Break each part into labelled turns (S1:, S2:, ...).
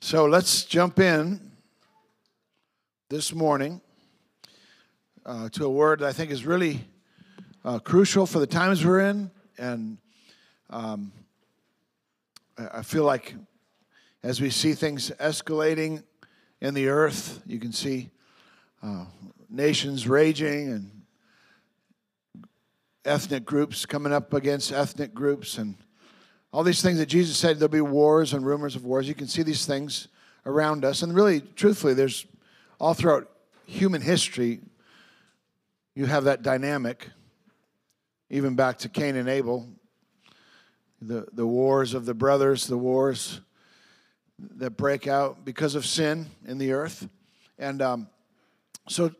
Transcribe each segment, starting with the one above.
S1: So let's jump in this morning uh, to a word that I think is really uh, crucial for the times we're in. And um, I feel like as we see things escalating in the earth, you can see uh, nations raging and ethnic groups coming up against ethnic groups and all these things that Jesus said there'll be wars and rumors of wars. You can see these things around us. And really, truthfully, there's all throughout human history, you have that dynamic, even back to Cain and Abel, the, the wars of the brothers, the wars that break out because of sin in the earth. And um, so,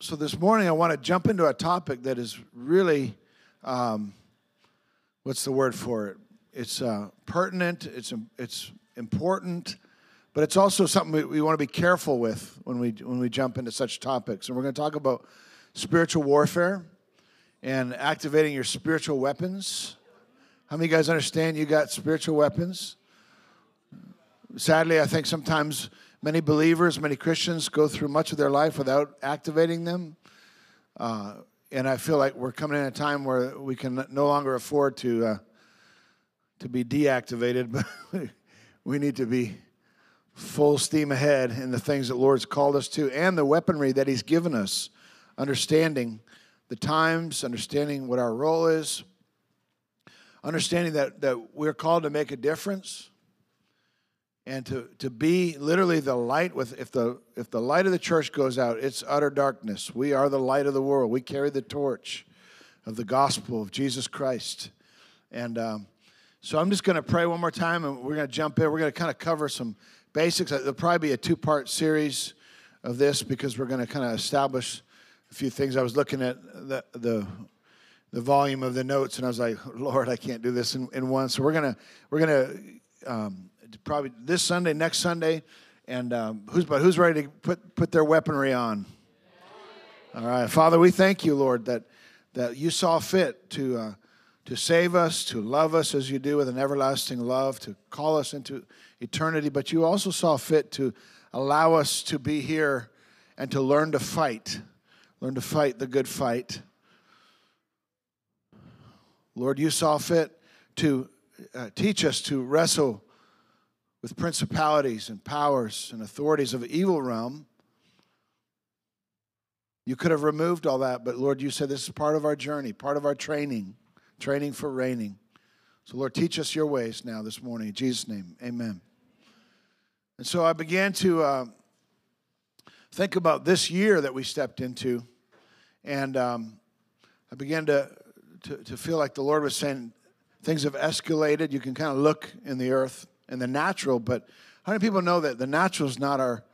S1: so this morning, I want to jump into a topic that is really. Um, what's the word for it? It's uh, pertinent, it's, it's important, but it's also something we, we want to be careful with when we, when we jump into such topics. And we're going to talk about spiritual warfare and activating your spiritual weapons. How many guys understand you got spiritual weapons? Sadly, I think sometimes many believers, many Christians go through much of their life without activating them. Uh, and I feel like we're coming in a time where we can no longer afford to uh, to be deactivated, but we need to be full steam ahead in the things that Lord's called us to and the weaponry that He's given us, understanding the times, understanding what our role is, understanding that, that we're called to make a difference and to, to be literally the light with if the if the light of the church goes out it's utter darkness. We are the light of the world. We carry the torch of the gospel of jesus christ. And um, so i'm just going to pray one more time and we're going to jump in. We're going to kind of cover some basics. There'll probably be a two-part series of this because we're going to kind of establish a few things. I was looking at the, the the volume of the notes and i was like lord i can't do this in, in one. So we're going to we're going to um, probably this Sunday, next Sunday, and um, who's but who's ready to put put their weaponry on? All right, Father, we thank you, Lord, that that you saw fit to uh, to save us, to love us as you do with an everlasting love, to call us into eternity. But you also saw fit to allow us to be here and to learn to fight, learn to fight the good fight. Lord, you saw fit to uh, teach us to wrestle with principalities and powers and authorities of evil realm. You could have removed all that, but Lord, you said this is part of our journey, part of our training, training for reigning. So, Lord, teach us your ways now this morning. In Jesus' name, amen. And so I began to uh, think about this year that we stepped into, and um, I began to, to, to feel like the Lord was saying things have escalated. You can kind of look in the earth in the natural, but how many people know that the natural is not our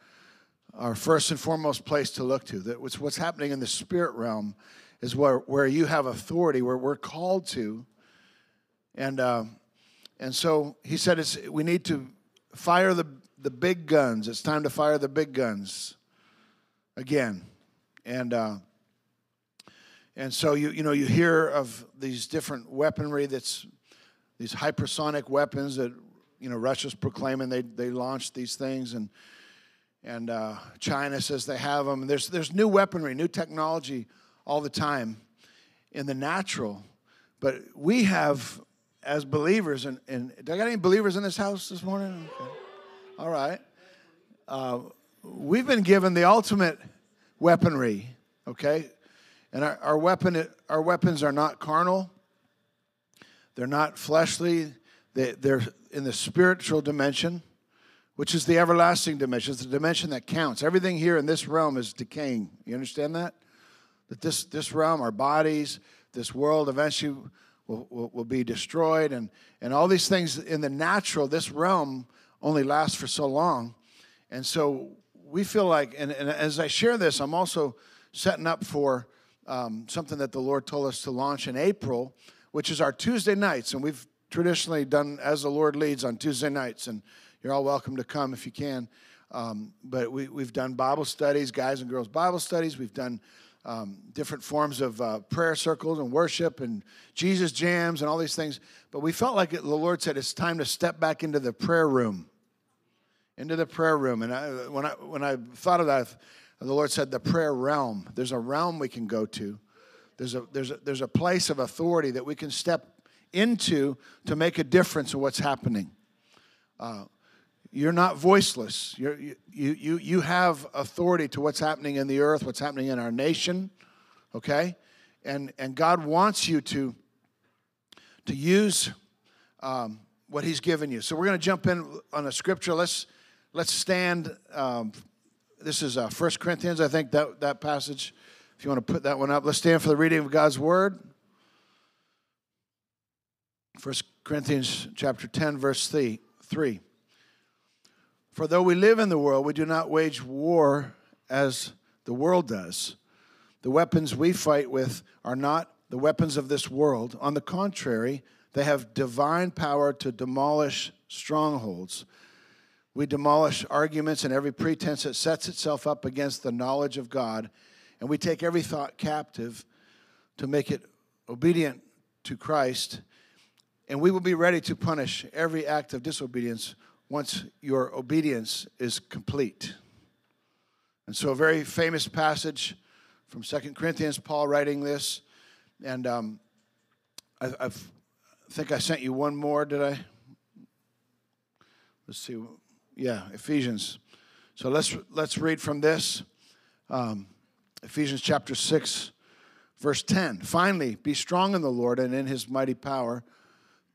S1: our first and foremost place to look to? That what's, what's happening in the spirit realm is where, where you have authority, where we're called to. And uh, and so he said it's we need to fire the the big guns. It's time to fire the big guns again. And uh, and so you you know you hear of these different weaponry that's these hypersonic weapons that you know, Russia's proclaiming they, they launched these things, and, and uh, China says they have them. There's, there's new weaponry, new technology all the time in the natural. But we have, as believers, and, and do I got any believers in this house this morning? Okay. All right. Uh, we've been given the ultimate weaponry, okay? And our, our, weapon, our weapons are not carnal, they're not fleshly, they, they're in the spiritual dimension, which is the everlasting dimension. It's the dimension that counts. Everything here in this realm is decaying. You understand that? That this, this realm, our bodies, this world eventually will, will, will be destroyed. And, and all these things in the natural, this realm only lasts for so long. And so we feel like, and, and as I share this, I'm also setting up for um, something that the Lord told us to launch in April, which is our Tuesday nights. And we've traditionally done as the Lord leads on Tuesday nights, and you're all welcome to come if you can. Um, but we, we've done Bible studies, guys and girls Bible studies. We've done um, different forms of uh, prayer circles and worship and Jesus jams and all these things. But we felt like it, the Lord said it's time to step back into the prayer room. into the prayer room. And I, when, I, when I thought of that, the Lord said, the prayer realm. There's a realm we can go to. There's a, there's, a, there's a place of authority that we can step into to make a difference in what's happening. Uh, you're not voiceless. You're, you, you, you have authority to what's happening in the earth, what's happening in our nation, okay? And, and God wants you to, to use um, what He's given you. So we're going to jump in on a scripture. Let's, let's stand. Um, this is uh, 1 Corinthians, I think, that, that passage. If you want to put that one up, let's stand for the reading of God's Word. 1 Corinthians chapter 10, verse 3. For though we live in the world, we do not wage war as the world does. The weapons we fight with are not the weapons of this world. On the contrary, they have divine power to demolish strongholds. We demolish arguments and every pretense that sets itself up against the knowledge of God, and we take every thought captive to make it obedient to Christ, and we will be ready to punish every act of disobedience once your obedience is complete. And so, a very famous passage from Second Corinthians, Paul writing this. And um, I, I think I sent you one more, did I? Let's see. Yeah, Ephesians. So let's, let's read from this um, Ephesians chapter 6, verse 10. Finally, be strong in the Lord and in his mighty power.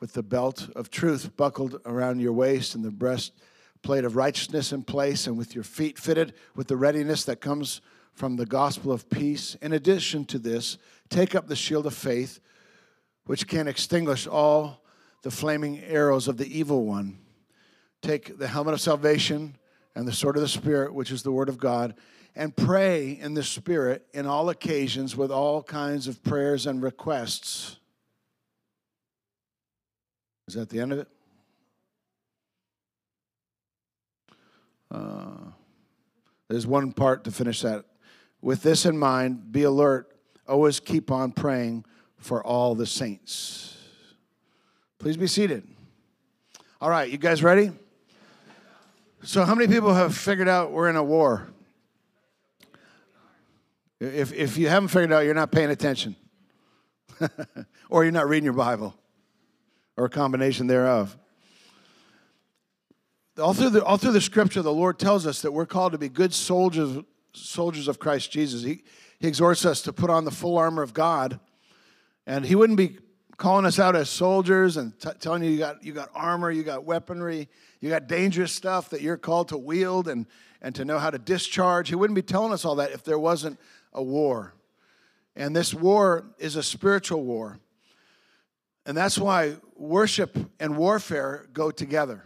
S1: with the belt of truth buckled around your waist and the breastplate of righteousness in place, and with your feet fitted with the readiness that comes from the gospel of peace. In addition to this, take up the shield of faith, which can extinguish all the flaming arrows of the evil one. Take the helmet of salvation and the sword of the Spirit, which is the word of God, and pray in the Spirit in all occasions with all kinds of prayers and requests is that the end of it? Uh, there's one part to finish that. With this in mind, be alert. Always keep on praying for all the saints. Please be seated. All right, you guys ready? So, how many people have figured out we're in a war? If, if you haven't figured out, you're not paying attention, or you're not reading your Bible or a combination thereof. All through, the, all through the scripture, the Lord tells us that we're called to be good soldiers, soldiers of Christ Jesus. He, he exhorts us to put on the full armor of God. And He wouldn't be calling us out as soldiers and t- telling you you got, you got armor, you got weaponry, you got dangerous stuff that you're called to wield and, and to know how to discharge. He wouldn't be telling us all that if there wasn't a war. And this war is a spiritual war. And that's why worship and warfare go together.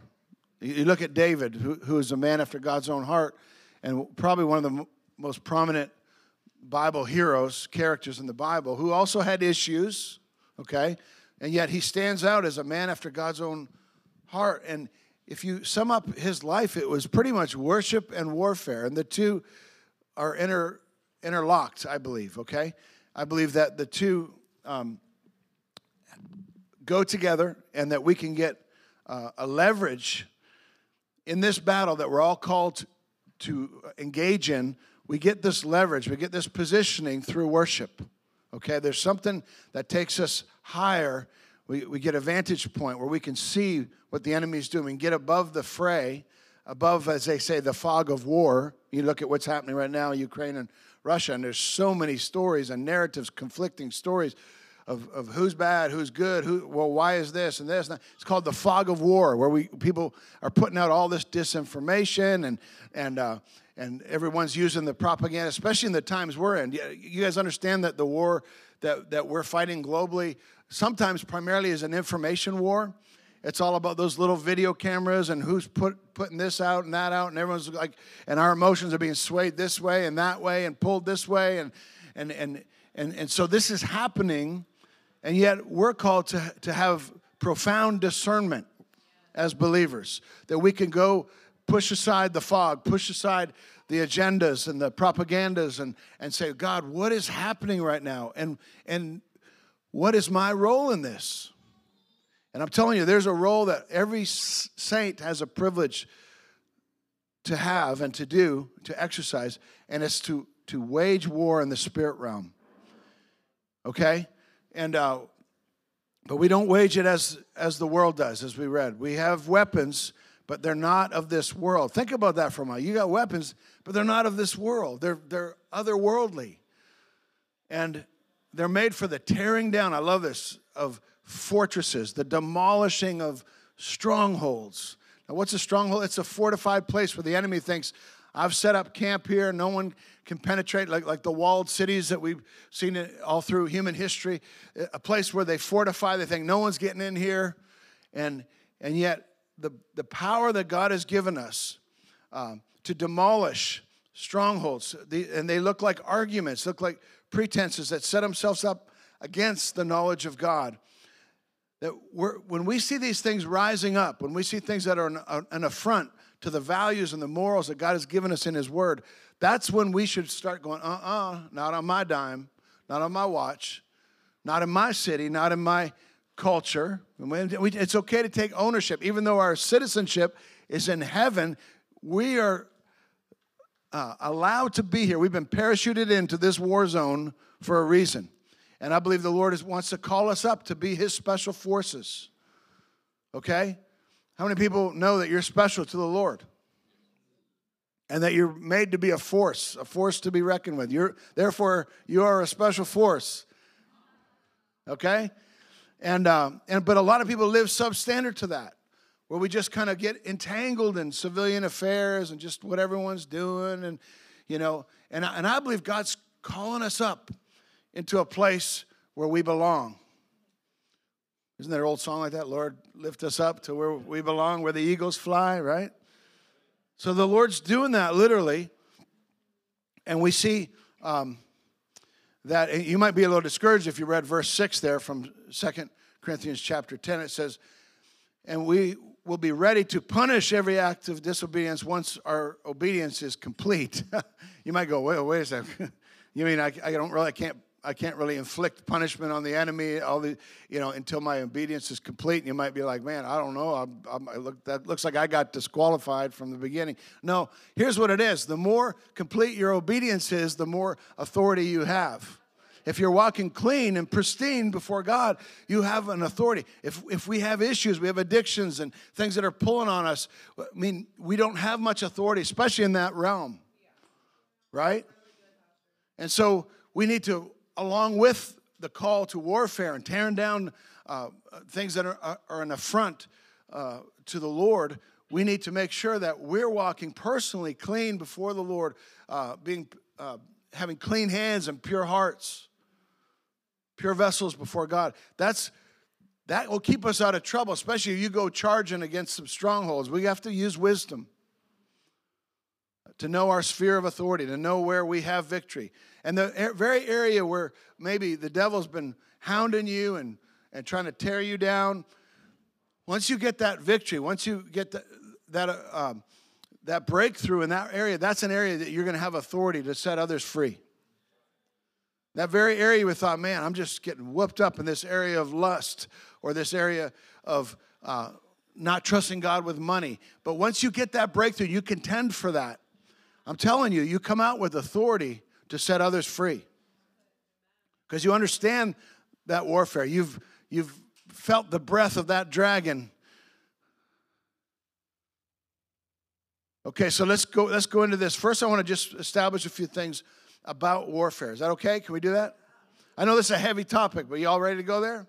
S1: You look at David, who, who is a man after God's own heart, and probably one of the m- most prominent Bible heroes, characters in the Bible, who also had issues, okay? And yet he stands out as a man after God's own heart. And if you sum up his life, it was pretty much worship and warfare. And the two are inter, interlocked, I believe, okay? I believe that the two um, go together and that we can get uh, a leverage in this battle that we're all called to engage in. We get this leverage, we get this positioning through worship. Okay, there's something that takes us higher. We, we get a vantage point where we can see what the enemy is doing, get above the fray, above, as they say, the fog of war. You look at what's happening right now in Ukraine and Russia, and there's so many stories and narratives, conflicting stories of, of who's bad, who's good, who, well, why is this and this? It's called the fog of war, where we people are putting out all this disinformation and and uh, and everyone's using the propaganda, especially in the times we're in. You guys understand that the war that that we're fighting globally sometimes primarily is an information war. It's all about those little video cameras and who's put, putting this out and that out, and everyone's like, and our emotions are being swayed this way and that way and pulled this way, and and and and, and so this is happening, and yet we're called to, to have profound discernment as believers that we can go push aside the fog, push aside the agendas and the propagandas and, and say, God, what is happening right now? And, and what is my role in this? And I'm telling you, there's a role that every saint has a privilege to have and to do, to exercise, and it's to, to wage war in the spirit realm. Okay? And, uh, but we don't wage it as, as the world does, as we read. We have weapons, but they're not of this world. Think about that for a moment. You got weapons, but they're not of this world, they're, they're otherworldly. And they're made for the tearing down, I love this, of fortresses, the demolishing of strongholds. Now, what's a stronghold? It's a fortified place where the enemy thinks, I've set up camp here, no one can penetrate, like, like the walled cities that we've seen all through human history, a place where they fortify, they think no one's getting in here. And, and yet, the, the power that God has given us um, to demolish strongholds, the, and they look like arguments, look like pretenses that set themselves up against the knowledge of God. That when we see these things rising up, when we see things that are an, an, affront to the values and the morals that God has given us in His Word, that's when we should start going, uh uh-uh, uh, not on my dime, not on my watch, not in my city, not in my culture. It's okay to take ownership. Even though our citizenship is in heaven, we are uh, allowed to be here. We've been parachuted into this war zone for a reason. And I believe the Lord wants to call us up to be His special forces. Okay? How many people know that you're special to the Lord? And that you're made to be a force, a force to be reckoned with. You're, therefore, you are a special force. Okay? And, uh, and but a lot of people live substandard to that, where we just kind of get entangled in civilian affairs and just what everyone's doing, and you know. And and I believe God's calling us up into a place where we belong. Isn't there an old song like that? Lord, lift us up to where we belong, where the eagles fly, right? So the Lord's doing that literally. And we see um, that you might be a little discouraged if you read verse 6 there from Second Corinthians chapter 10. It says, And we will be ready to punish every act of disobedience once our obedience is complete. you might go, wait, wait a second. you mean I, I don't really, I can't I can't really inflict punishment on the enemy all the you know until my obedience is complete. And you might be like, man, I don't know. I'm, I'm, I look, that looks like I got disqualified from the beginning. No, here's what it is: the more complete your obedience is, the more authority you have. If you're walking clean and pristine before God, you have an authority. If, if we have issues, we have addictions and things that are pulling on us, I mean, we don't have much authority, especially in that realm. Right? And so we need to along with the call to warfare and tearing down uh, things that are, are an affront uh, to the Lord, we need to make sure that we're walking personally clean before the Lord, uh, being uh, having clean hands and pure hearts, pure vessels before God. That's that will keep us out of trouble, especially if you go charging against some strongholds. We have to use wisdom to know our sphere of authority, to know where we have victory. And the very area where maybe the devil's been hounding you and, and trying to tear you down, once you get that victory, once you get the, that, uh, um, that breakthrough in that area, that's an area that you're going to have authority to set others free. That very area we thought, man, I'm just getting whooped up in this area of lust or this area of uh, not trusting God with money. But once you get that breakthrough, you contend for that. I'm telling you, you come out with authority to set others free. Because you understand that warfare. You've, you've felt the breath of that dragon. Okay, so let's go, let's go into this. First, I want to just establish a few things about warfare. Is that okay? Can we do that? I know this is a heavy topic, but you all ready to go there?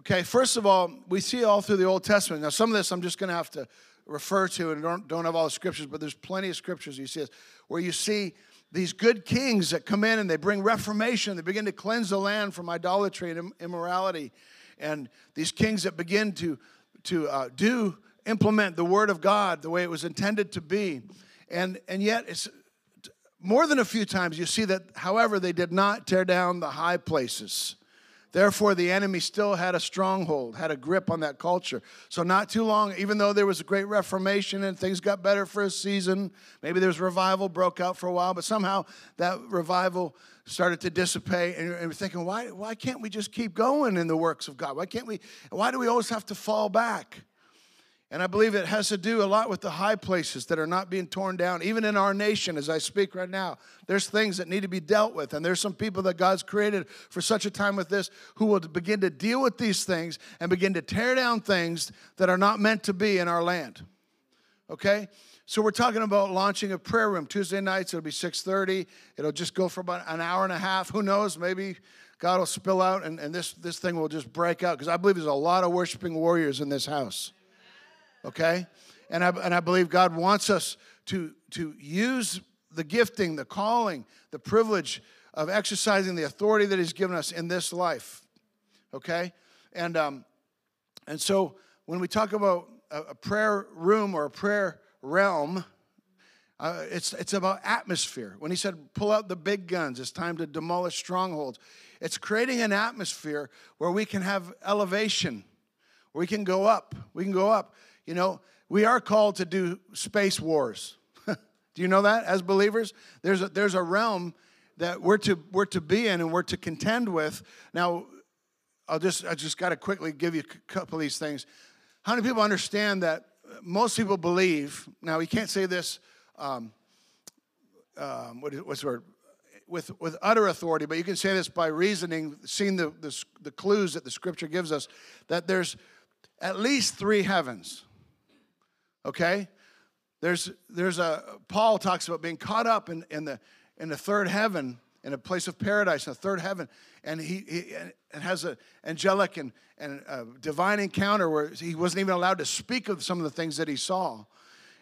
S1: Okay, first of all, we see all through the Old Testament. Now, some of this I'm just going to have to refer to and don't, don't have all the scriptures, but there's plenty of scriptures you see this, where you see these good kings that come in and they bring reformation. They begin to cleanse the land from idolatry and immorality. and these kings that begin to, to uh, do, implement the word of God the way it was intended to be. And, and yet, it's more than a few times you see that, however, they did not tear down the high places. Therefore, the enemy still had a stronghold, had a grip on that culture. So, not too long, even though there was a great reformation and things got better for a season, maybe there was revival broke out for a while, but somehow that revival started to dissipate. And you're thinking, why, why can't we just keep going in the works of God? Why can't we? Why do we always have to fall back? And I believe it has to do a lot with the high places that are not being torn down. Even in our nation, as I speak right now, there's things that need to be dealt with. And there's some people that God's created for such a time with this who will begin to deal with these things and begin to tear down things that are not meant to be in our land. Okay? So we're talking about launching a prayer room Tuesday nights. It'll be 6:30. It'll just go for about an hour and a half. Who knows? Maybe God will spill out and, and this, this thing will just break out because I believe there's a lot of worshiping warriors in this house okay? And I, and I believe God wants us to, to use the gifting, the calling, the privilege of exercising the authority that He's given us in this life, okay? And, um, and so when we talk about a, a prayer room or a prayer realm, uh, it's, it's about atmosphere. When he said, pull out the big guns, it's time to demolish strongholds. It's creating an atmosphere where we can have elevation, where we can go up. We can go up. You know, we are called to do space wars. do you know that as believers? There's a, there's a realm that we're to we're to be in and we're to contend with. Now, I'll just I just got to quickly give you a couple of these things. How many people understand that most people believe? Now, we can't say this. Um, um, what, what's the word? With, with utter authority, but you can say this by reasoning, seeing the, the, the clues that the scripture gives us, that there's at least three heavens okay? There's, there's a, Paul talks about being caught up in, in, the, in the third heaven, in a place of paradise, in the third heaven. And he, he and has an angelic and, and divine encounter where he wasn't even allowed to speak of some of the things that he saw.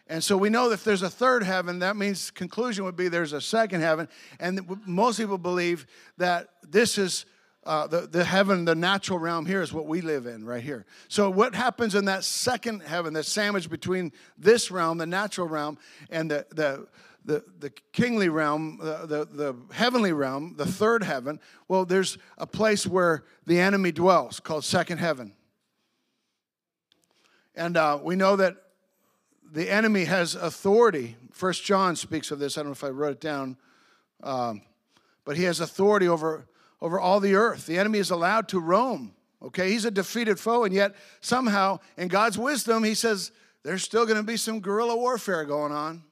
S1: And so we know that if there's a third heaven, that means conclusion would be there's a second heaven. And most people believe that this is uh, the, the heaven, the natural realm here is what we live in right here. So, what happens in that second heaven, the sandwich between this realm, the natural realm, and the, the, the, the kingly realm, the, the, the heavenly realm, the third heaven? Well, there's a place where the enemy dwells called second heaven. And uh, we know that the enemy has authority. First John speaks of this. I don't know if I wrote it down. Um, but he has authority over over all the earth. The enemy is allowed to roam. Okay, he's a defeated foe, and yet somehow, in God's wisdom, he says there's still to be some guerrilla warfare going on.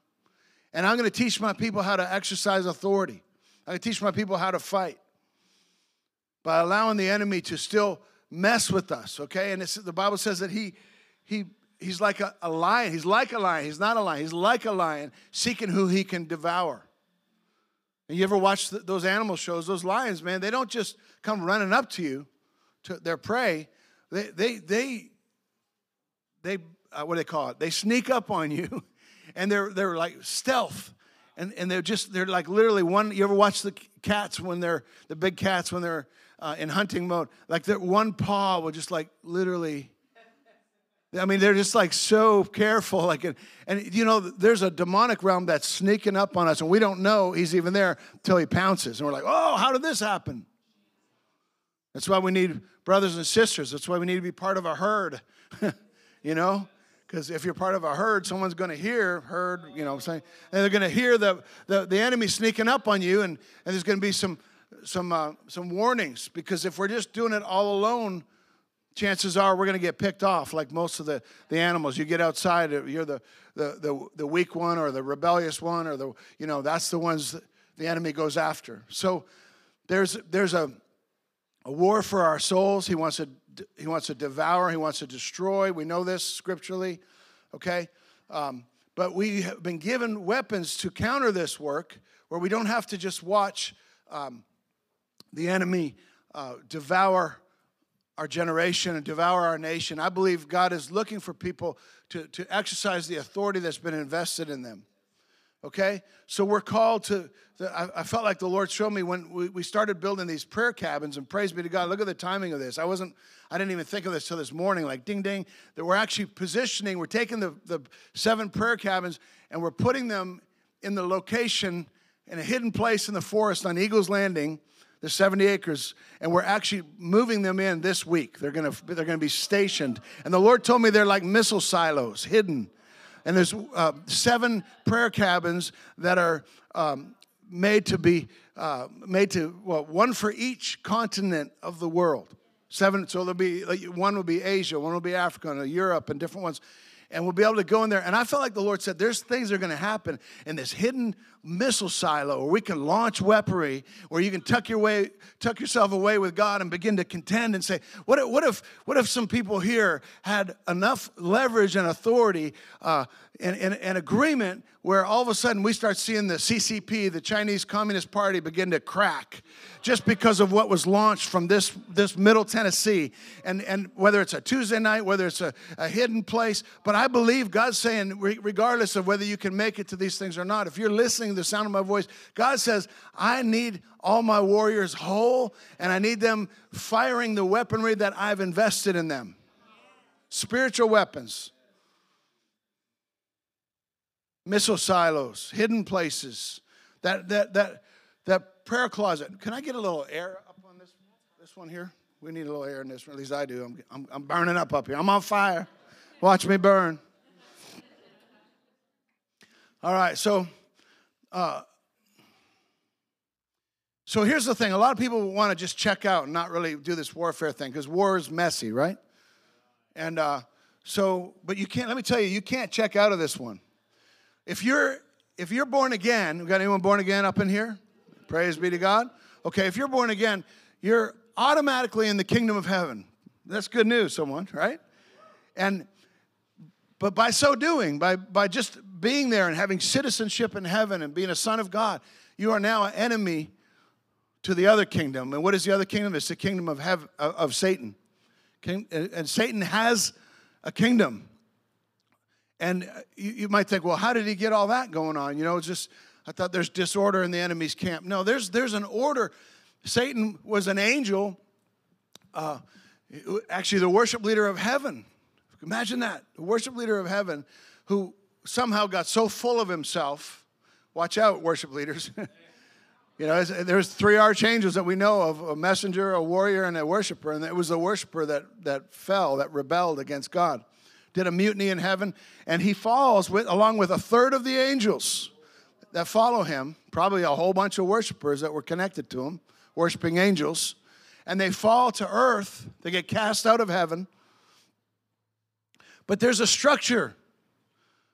S1: And I'm to teach my people how to exercise authority. I'm to teach my people how to fight by allowing the enemy to still mess with us. Okay, and the Bible says that he he he's like a, a lion. He's like a lion. He's not a lion. He's like a lion, seeking who he can devour. And you ever watch those animal shows? Those lions, man, they don't just come running up to you, to their prey. They, they, they, they uh, what do they call it? They sneak up on you, and they're they're like stealth, and and they're just they're like literally one. You ever watch the cats when they're the big cats when they're uh, in hunting mode? Like their one paw will just like literally I mean, they're just like so careful. Like, and, and, you know, there's a demonic realm that's sneaking up on us, and we don't know he's even there until he pounces. And we're like, oh, how did this happen? That's why we need brothers and sisters. That's why we need to be part of a herd, you know? Because if you're part of a herd, someone's going to hear, herd, you know saying? And they're going to hear the, the, the enemy sneaking up on you, and, and there's going to be some, some, uh, some warnings. Because if we're just doing it all alone, chances are we're going to get picked off like most of the, the animals. You get outside, uh, you're the, the, the, the weak one or the rebellious one, or the, you know, that's the ones the enemy goes after. So there's, there's a, a war for our souls. He wants, to, he wants to devour, he wants to destroy. We know this scripturally, okay? Um, but we have been given weapons to counter this work where we don't have to just watch um, the enemy uh, devour our generation and devour our nation. I believe God is looking for people to, to exercise the authority that's been invested in them. Okay? So we're called to, I, I felt like the Lord showed me when we, we started building these prayer cabins, and praise be to God, look at the timing of this. I wasn't, I didn't even think of this till this morning, like ding ding, that we're actually positioning, we're taking the, the seven prayer cabins and we're putting them in the location in a hidden place in the forest on Eagles Landing the 70 acres, and we're actually moving them in this week. They're gonna, they're gonna be stationed. And the Lord told me they're like missile silos, hidden. And there's uh, seven prayer cabins that are um, made to be, uh, made to, well, one for each continent of the world. Seven, so there'll be, one will be Asia, one will be Africa, and Europe, and different ones and we'll be able to go in there. And I felt like the Lord said, There's things that are going to happen in this hidden missile silo where we can launch weaponry, where you can tuck your way, tuck yourself away with God and begin to contend and say, What if, what if, what if some people here had enough leverage and authority uh, and, and, and agreement where all of a sudden we start seeing the CCP, the Chinese Communist Party, begin to crack just because of what was launched from this, this middle Tennessee. And, and whether it's a Tuesday night, whether it's a, a hidden place, but I believe God's saying, regardless of whether you can make it to these things or not, if you're listening to the sound of my voice, God says, I need all my warriors whole and I need them firing the weaponry that I've invested in them spiritual weapons missile silos, hidden places, that, that, that, that prayer closet. Can I get a little air up on this, this one here? We need a little air in this one. At least I do. I'm, I'm, I'm burning up up here. I'm on fire. Watch me burn. All right, so uh, so here's the thing. A lot of people want to just check out and not really do this warfare thing because war is messy, right? And uh, so, but you can't. Let me tell you, you can't check out of this one. If you're if you're born again, we got anyone born again up in here? Praise be to God. Okay, if you're born again, you're automatically in the kingdom of heaven. That's good news, someone, right? And but by so doing, by, by just being there and having citizenship in heaven and being a son of God, you are now an enemy to the other kingdom. And what is the other kingdom? It's the kingdom of, heaven, of Satan. And Satan has a kingdom. And uh, you, you might think, well, how did he get all that going on? You know, it's just, I thought there's disorder in the enemy's camp. No, there's, there's an order. Satan was an angel, uh, actually, the worship leader of heaven. Imagine that. The worship leader of heaven who somehow got so full of himself. Watch out, worship leaders. you know, there's three archangels that we know of a messenger, a warrior, and a worshiper. And it was the worshiper that, that fell, that rebelled against God did a mutiny in heaven, and he falls with, along with a third of the angels that follow him, probably a whole bunch of worshipers that were connected to him, worshiping angels, and they fall to earth. They get cast out of heaven. But there's a structure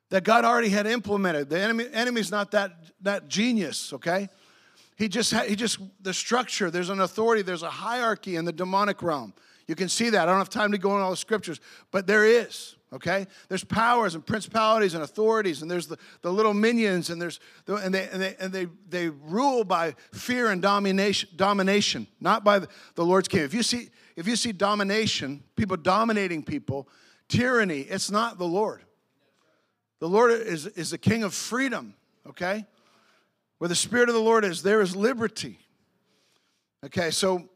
S1: that God already had implemented. The enemy, enemy's not that, that genius, okay? He just, he just, the structure, there's an authority, there's a hierarchy in the demonic realm. You can see that. I don't have time to go into all the scriptures, but there is okay? There's powers and principalities and authorities and there's the, the little minions and there's the, and, they, and, they, and they, they rule by fear and domination domination not by the, the lord's kingdom. If you see if you see domination people dominating people tyranny it's not the lord. The lord is, is the king of freedom okay? Where the spirit of the lord is there is liberty okay? So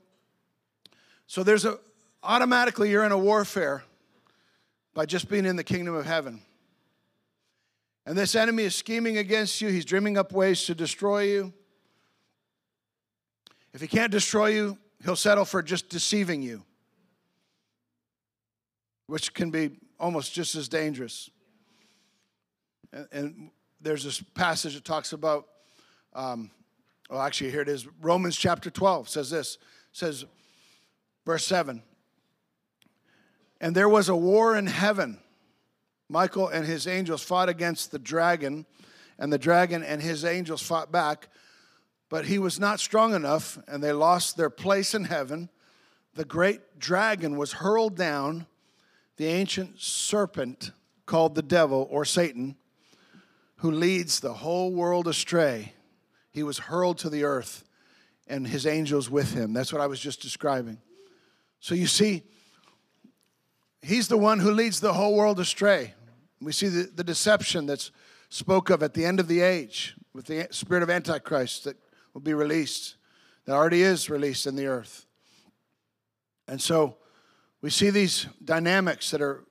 S1: so there's a automatically you're in a warfare by just being in the kingdom of heaven. And this enemy is scheming against you, he's dreaming up ways to destroy you. If he can't destroy you, he'll settle for just deceiving you, which can be almost just as dangerous. And, and there's this passage that talks about, um, well, actually, here it is Romans chapter 12 says this, says, verse 7 and there was a war in heaven. Michael and his angels fought against the dragon, and the dragon and his angels fought back. But he was not strong enough, and they lost their place in heaven. The great dragon was hurled down, the ancient serpent called the devil or Satan, who leads the whole world astray. He was hurled to the earth, and his angels with him. That's what I was just describing. So you see, He's the one who leads the whole world astray. We see the, the deception that's spoke of at the end of the age with the spirit of Antichrist that will be released, that already is released in the earth. And so we see these dynamics that are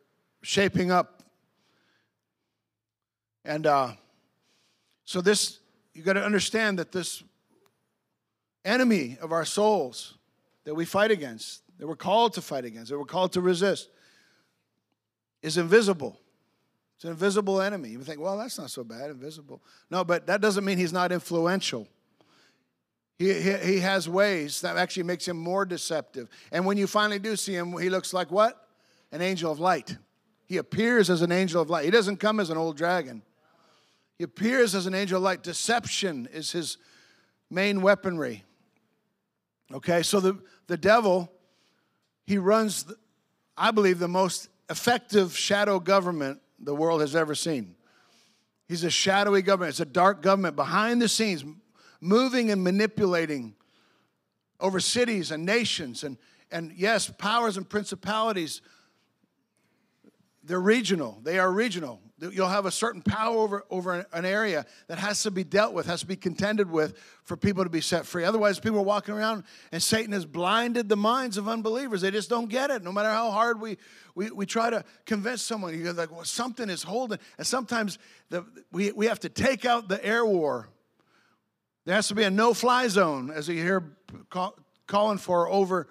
S1: shaping up. And uh, so, this, you got to understand that this enemy of our souls that we fight against, that we're called to fight against, that we're called to resist, is invisible. It's an invisible enemy. You think, well, that's not so bad, invisible. No, but that doesn't mean he's not influential. He, he, he has ways that actually makes him more deceptive. And when you finally do see him, he looks like what? An angel of light. He appears as an angel of light. He doesn't come as an old dragon. He appears as an angel of light. Deception is his main weaponry. Okay, so the, the devil, he runs, I believe, the most effective shadow government the world has ever seen. He's a shadowy government, it's a dark government behind the scenes, moving and manipulating over cities and nations. And, and yes, powers and principalities, they're regional. They are regional. You'll have a certain power over, over an area that has to be dealt with, has to be contended with for people to be set free. Otherwise, people are walking around and Satan has blinded the minds of unbelievers. They just don't get it. No matter how hard we, we, we try to convince someone, you're like, well, something is holding. And sometimes the, we, we have to take out the air war. There has to be a no fly zone, as you hear call, calling for over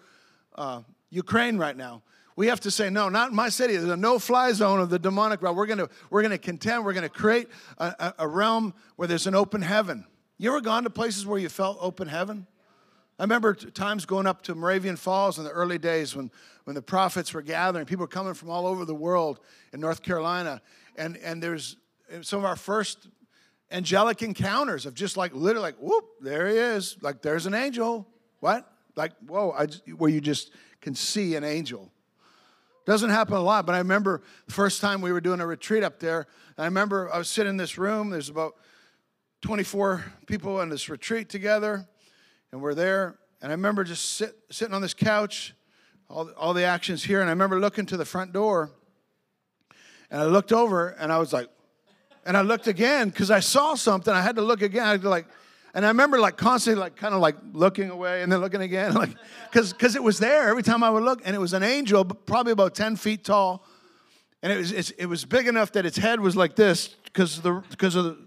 S1: uh, Ukraine right now we have to say, no, not in my city. There's a no fly zone of the demonic realm. We're going we're gonna contend, we're going to create a, a, a, realm where there's an open heaven. You ever gone to places where you felt open heaven? I remember times going up to Moravian Falls in the early days when, when the prophets were gathering. People were coming from all over the world in North Carolina. And, and there's some of our first angelic encounters of just like literally like, whoop, there he is. Like there's an angel. What? Like, whoa, I, where you just can see an angel. Doesn't happen a lot, but I remember the first time we were doing a retreat up there. I remember I was sitting in this room. There's about 24 people in this retreat together, and we're there. And I remember just sit, sitting on this couch, all, all the actions here. And I remember looking to the front door, and I looked over, and I was like, and I looked again because I saw something. I had to look again. I to like, and I remember like constantly like kind of like looking away and then looking again, like because because it was there every time I would look, and it was an angel, probably about ten feet tall, and it was it was big enough that its head was like this because the because of the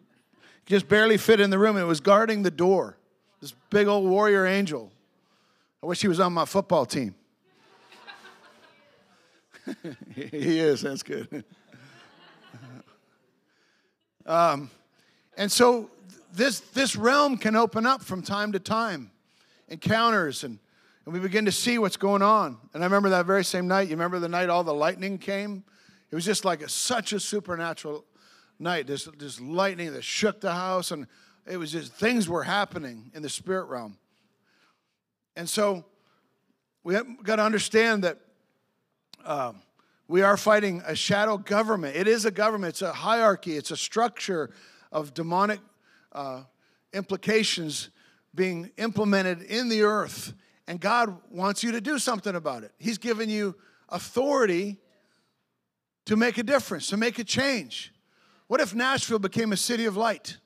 S1: just barely fit in the room. And it was guarding the door. This big old warrior angel. I wish he was on my football team. he is. That's good. um, and so this, this realm can open up from time to time, encounters, and, and we begin to see what's going on. And I remember that very same night. You remember the night all the lightning came? It was just like a, such a supernatural night. This, this lightning that shook the house, and it was just things were happening in the spirit realm. And so we have got to understand that um, we are fighting a shadow government. It is a government, it's a hierarchy, it's a structure of demonic uh, implications being implemented in the earth, and God wants you to do something about it. He's given you authority to make a difference, to make a change. What if Nashville became a city of light?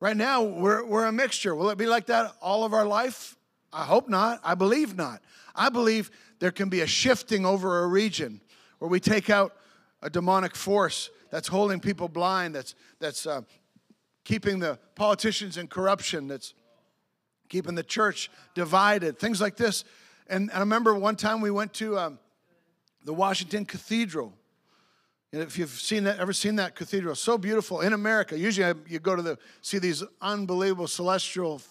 S1: Right now, we're, we're a mixture. Will it be like that all of our life? I hope not. I believe not. I believe there can be a shifting over a region where we take out a demonic force that's holding people blind, that's, that's uh, keeping the politicians in corruption, that's keeping the church divided, things like this. And, and I remember one time we went to um, the Washington Cathedral. And if you've seen that, ever seen that cathedral, so beautiful in America. Usually you go to the see these unbelievable celestial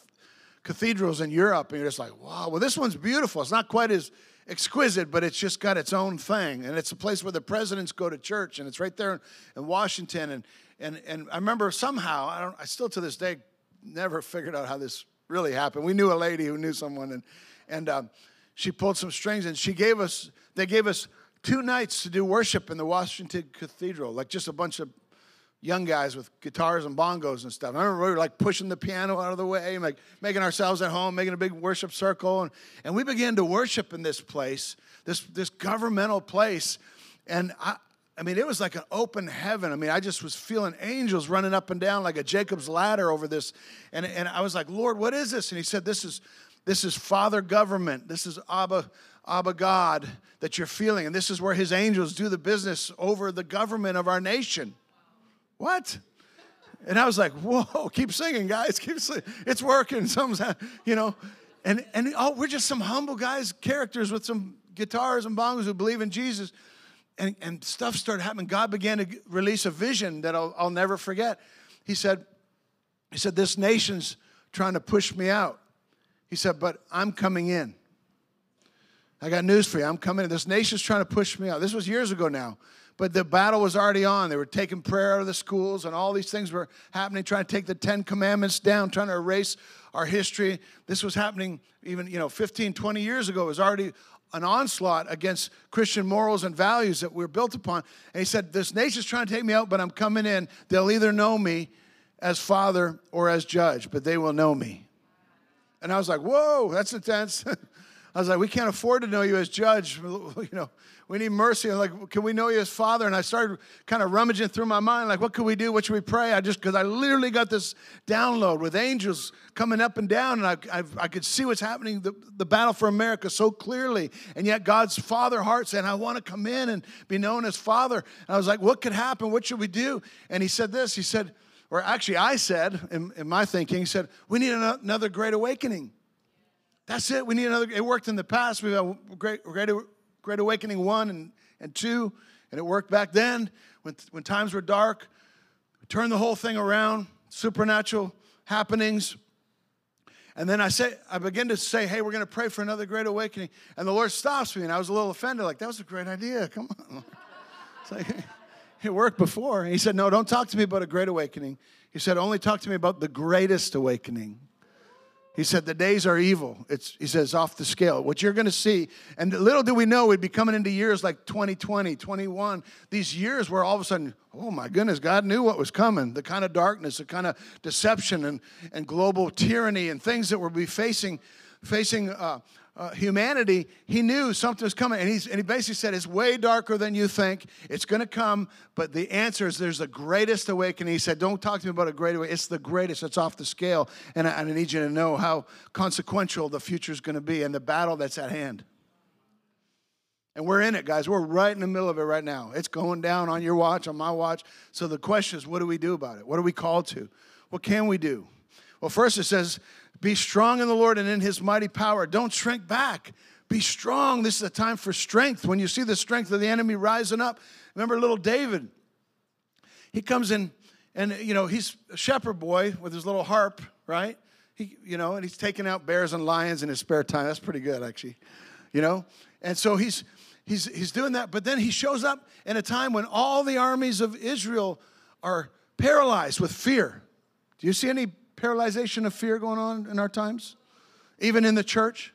S1: cathedrals in Europe, and you're just like, wow. Well, this one's beautiful. It's not quite as exquisite, but it's just got its own thing. And it's a place where the presidents go to church, and it's right there in Washington. And and and I remember somehow I don't I still to this day never figured out how this really happened. We knew a lady who knew someone, and and um, she pulled some strings, and she gave us they gave us two nights to do worship in the Washington Cathedral, like just a bunch of young guys with guitars and bongos and stuff. I remember we were like pushing the piano out of the way, like making ourselves at home, making a big worship circle, and, and we began to worship in this place, this this governmental place, and I I mean, it was like an open heaven. I mean, I just was feeling angels running up and down like a Jacob's ladder over this. And, and I was like, Lord, what is this? And he said, This is this is Father government. This is Abba, Abba God that you're feeling. And this is where his angels do the business over the government of our nation. What? And I was like, whoa, keep singing, guys. Keep singing. It's working. Something's, you know. And, and oh, we're just some humble guys, characters with some guitars and bongos who believe in Jesus and, and stuff started happening. God began to release a vision that I'll, I'll never forget. He said, he said, this nation's trying to push me out. He said, but I'm coming in. I got news for you. I'm coming in. This nation's trying to push me out. This was years ago now, but the battle was already on. They were taking prayer out of the schools, and all these things were happening, trying to take the Ten Commandments down, trying to erase our history. This was happening even, you know, 15, 20 years ago. It was already an onslaught against Christian morals and values that we're built upon. And he said, This nation's trying to take me out, but I'm coming in. They'll either know me as father or as judge, but they will know me. And I was like, Whoa, that's intense. I was like, we can't afford to know you as judge. You know, we need mercy. And like, can we know you as father? And I started kind of rummaging through my mind, like, what could we do? What should we pray? I just, because I literally got this download with angels coming up and down, and I, I, I could see what's happening, the, the battle for America so clearly. And yet God's father heart saying, I want to come in and be known as father. And I was like, what could happen? What should we do? And he said this, he said, or actually I said, in, in my thinking, he said, we need another great awakening. That's it. We need another. It worked in the past. We have great, great, great awakening one and, and two, and it worked back then when, when times were dark. Turn the whole thing around, supernatural happenings. And then I say, I begin to say, hey, we're going to pray for another great awakening. And the Lord stops me, and I was a little offended, like, that was a great idea. Come on. It's like, it worked before. And he said, no, don't talk to me about a great awakening. He said, only talk to me about the greatest awakening. He said, The days are evil. It's, he says, off the scale. What you're going to see, and little do we know, we'd be coming into years like 2020, 21, these years where all of a sudden, oh my goodness, God knew what was coming the kind of darkness, the kind of deception and, and global tyranny and things that we'll be facing, facing uh, uh, humanity, he knew something was coming. And, and he basically said, It's way darker than you think. It's going to come. But the answer is there's the greatest awakening. He said, Don't talk to me about a great awakening. It's the greatest. It's off the scale. And I, and I need you to know how consequential the future is going to be and the battle that's at hand. And we're in it, guys. We're right in the middle of it right now. It's going down on your watch, on my watch. So the question is, what do we do about it? What are we called to? What can we do? Well, first it says, be strong in the Lord and in his mighty power. Don't shrink back. Be strong. This is a time for strength. When you see the strength of the enemy rising up, remember little David. He comes in and you know, he's a shepherd boy with his little harp, right? He, you know, and he's taking out bears and lions in his spare time. That's pretty good, actually. You know? And so he's he's he's doing that, but then he shows up in a time when all the armies of Israel are paralyzed with fear. Do you see any paralyzation of fear going on in our times, even in the church.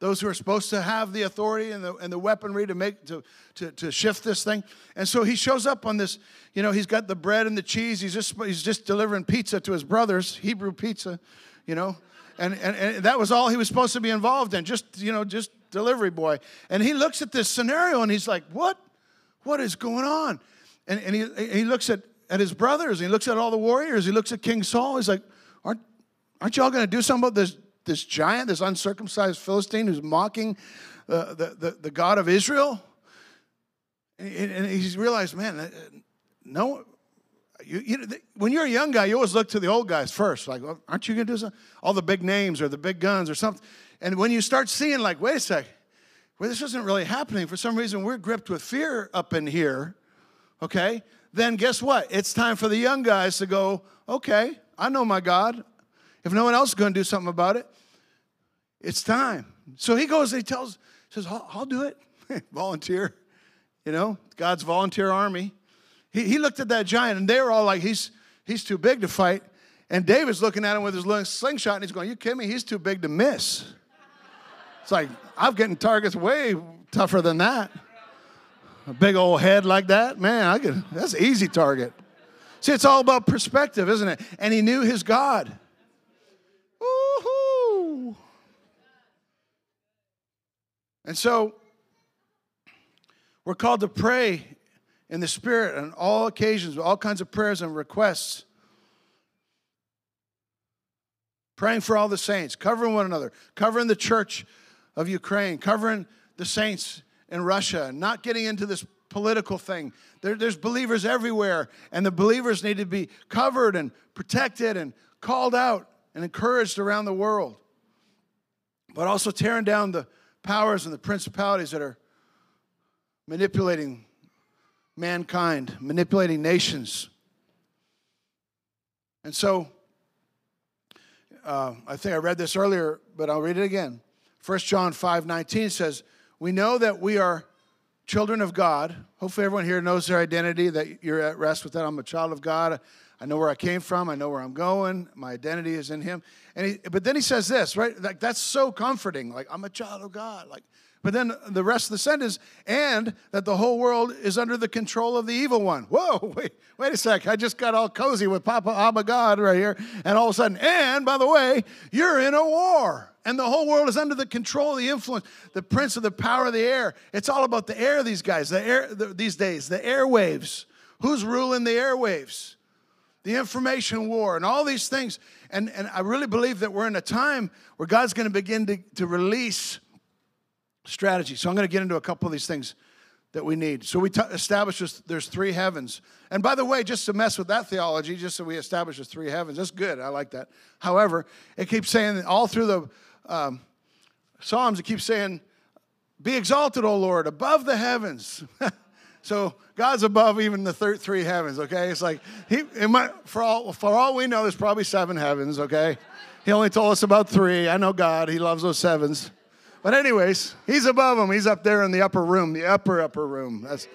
S1: Those who are supposed to have the authority and the, and the weaponry to make to, to, to shift this thing. And so he shows up on this, you know, he's got the bread and the cheese. He's just he's just delivering pizza to his brothers, Hebrew pizza, you know. And, and, and that was all he was supposed to be involved in, just, you know, just delivery boy. And he looks at this scenario and he's like, what? What is going on? And, and he, he looks at, at his brothers, he looks at all the warriors, he looks at King Saul, he's like, Aren't, aren't y'all going to do something about this, this giant, this uncircumcised Philistine who's mocking uh, the, the, the God of Israel? And, he's realized, man, uh, no, you, you, when you're a young guy, you always look to the old guys first. Like, well, aren't you going to do something? All the big names or the big guns or something. And when you start seeing, like, wait a sec, well, this isn't really happening. For some reason, we're gripped with fear up in here, okay? Then guess what? It's time for the young guys to go, okay, I know my God. If no one else is going to do something about it, it's time. So he goes he tells, says, I'll, I'll do it. volunteer. You know, God's volunteer army. He, he looked at that giant and they were all like, he's, he's too big to fight. And David's looking at him with his little slingshot and he's going, You kidding me? He's too big to miss. It's like, I'm getting targets way tougher than that. A big old head like that, man, I could, that's an easy target. See, it's all about perspective, isn't it? And he knew his God. Woohoo! And so we're called to pray in the Spirit on all occasions, with all kinds of prayers and requests. Praying for all the saints, covering one another, covering the church of Ukraine, covering the saints in Russia, not getting into this political thing. There, there's believers everywhere, and the believers need to be covered and protected and called out and encouraged around the world. But also tearing down the powers and the principalities that are manipulating mankind, manipulating nations. And so, uh, I think I read this earlier, but I'll read it again. 1 John 5 19 says, We know that we are children of God. Hopefully, everyone here knows their identity, that you're at rest with that. I'm a child of God. I know where I came from. I know where I'm going. My identity is in Him. And he, but then he says this, right? Like that's so comforting. Like I'm a child of God. Like but then the rest of the sentence, and that the whole world is under the control of the evil one. Whoa, wait, wait a sec. I just got all cozy with Papa Abba God right here. And all of a sudden, and by the way, you're in a war. And the whole world is under the control the influence, the prince of the power of the air. It's all about the air, these guys, the air the, these days, the airwaves. Who's ruling the airwaves? The information war and all these things. And, and I really believe that we're in a time where God's going to begin to, to release strategy. So I'm going to get into a couple of these things that we need. So we t- this. there's three heavens. And by the way, just to mess with that theology, just so we establish there's three heavens, that's good. I like that. However, it keeps saying all through the um, Psalms, it keeps saying, "Be exalted, O Lord, above the heavens." so God's above even the third three heavens. Okay, it's like he might, for all for all we know, there's probably seven heavens. Okay, he only told us about three. I know God; He loves those sevens. But anyways, he's above them. He's up there in the upper room, the upper upper room. That's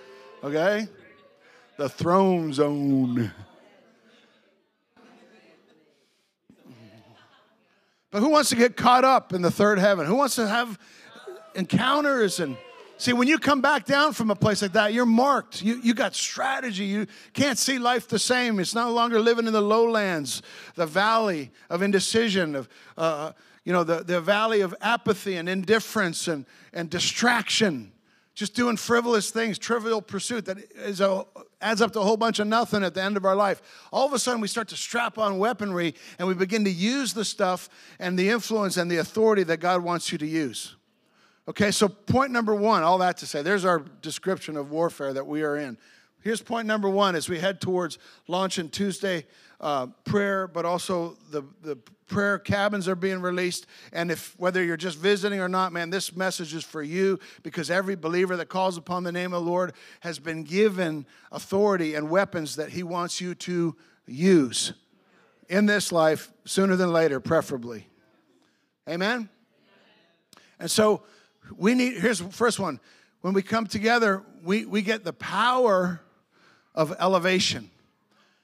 S1: okay. The throne zone. But who wants to get caught up in the third heaven? Who wants to have encounters and see when you come back down from a place like that, you're marked. You you got strategy. You can't see life the same. It's no longer living in the lowlands, the valley of indecision, of uh, you know, the, the valley of apathy and indifference and, and distraction, just doing frivolous things, trivial pursuit that is a, adds up to a whole bunch of nothing at the end of our life. All of a sudden, we start to strap on weaponry and we begin to use the stuff and the influence and the authority that God wants you to use. Okay, so point number one, all that to say, there's our description of warfare that we are in. Here's point number one as we head towards launching Tuesday uh, prayer, but also the, the prayer cabins are being released. And if whether you're just visiting or not, man, this message is for you because every believer that calls upon the name of the Lord has been given authority and weapons that he wants you to use in this life sooner than later, preferably. Amen? And so we need, here's the first one. When we come together, we, we get the power of elevation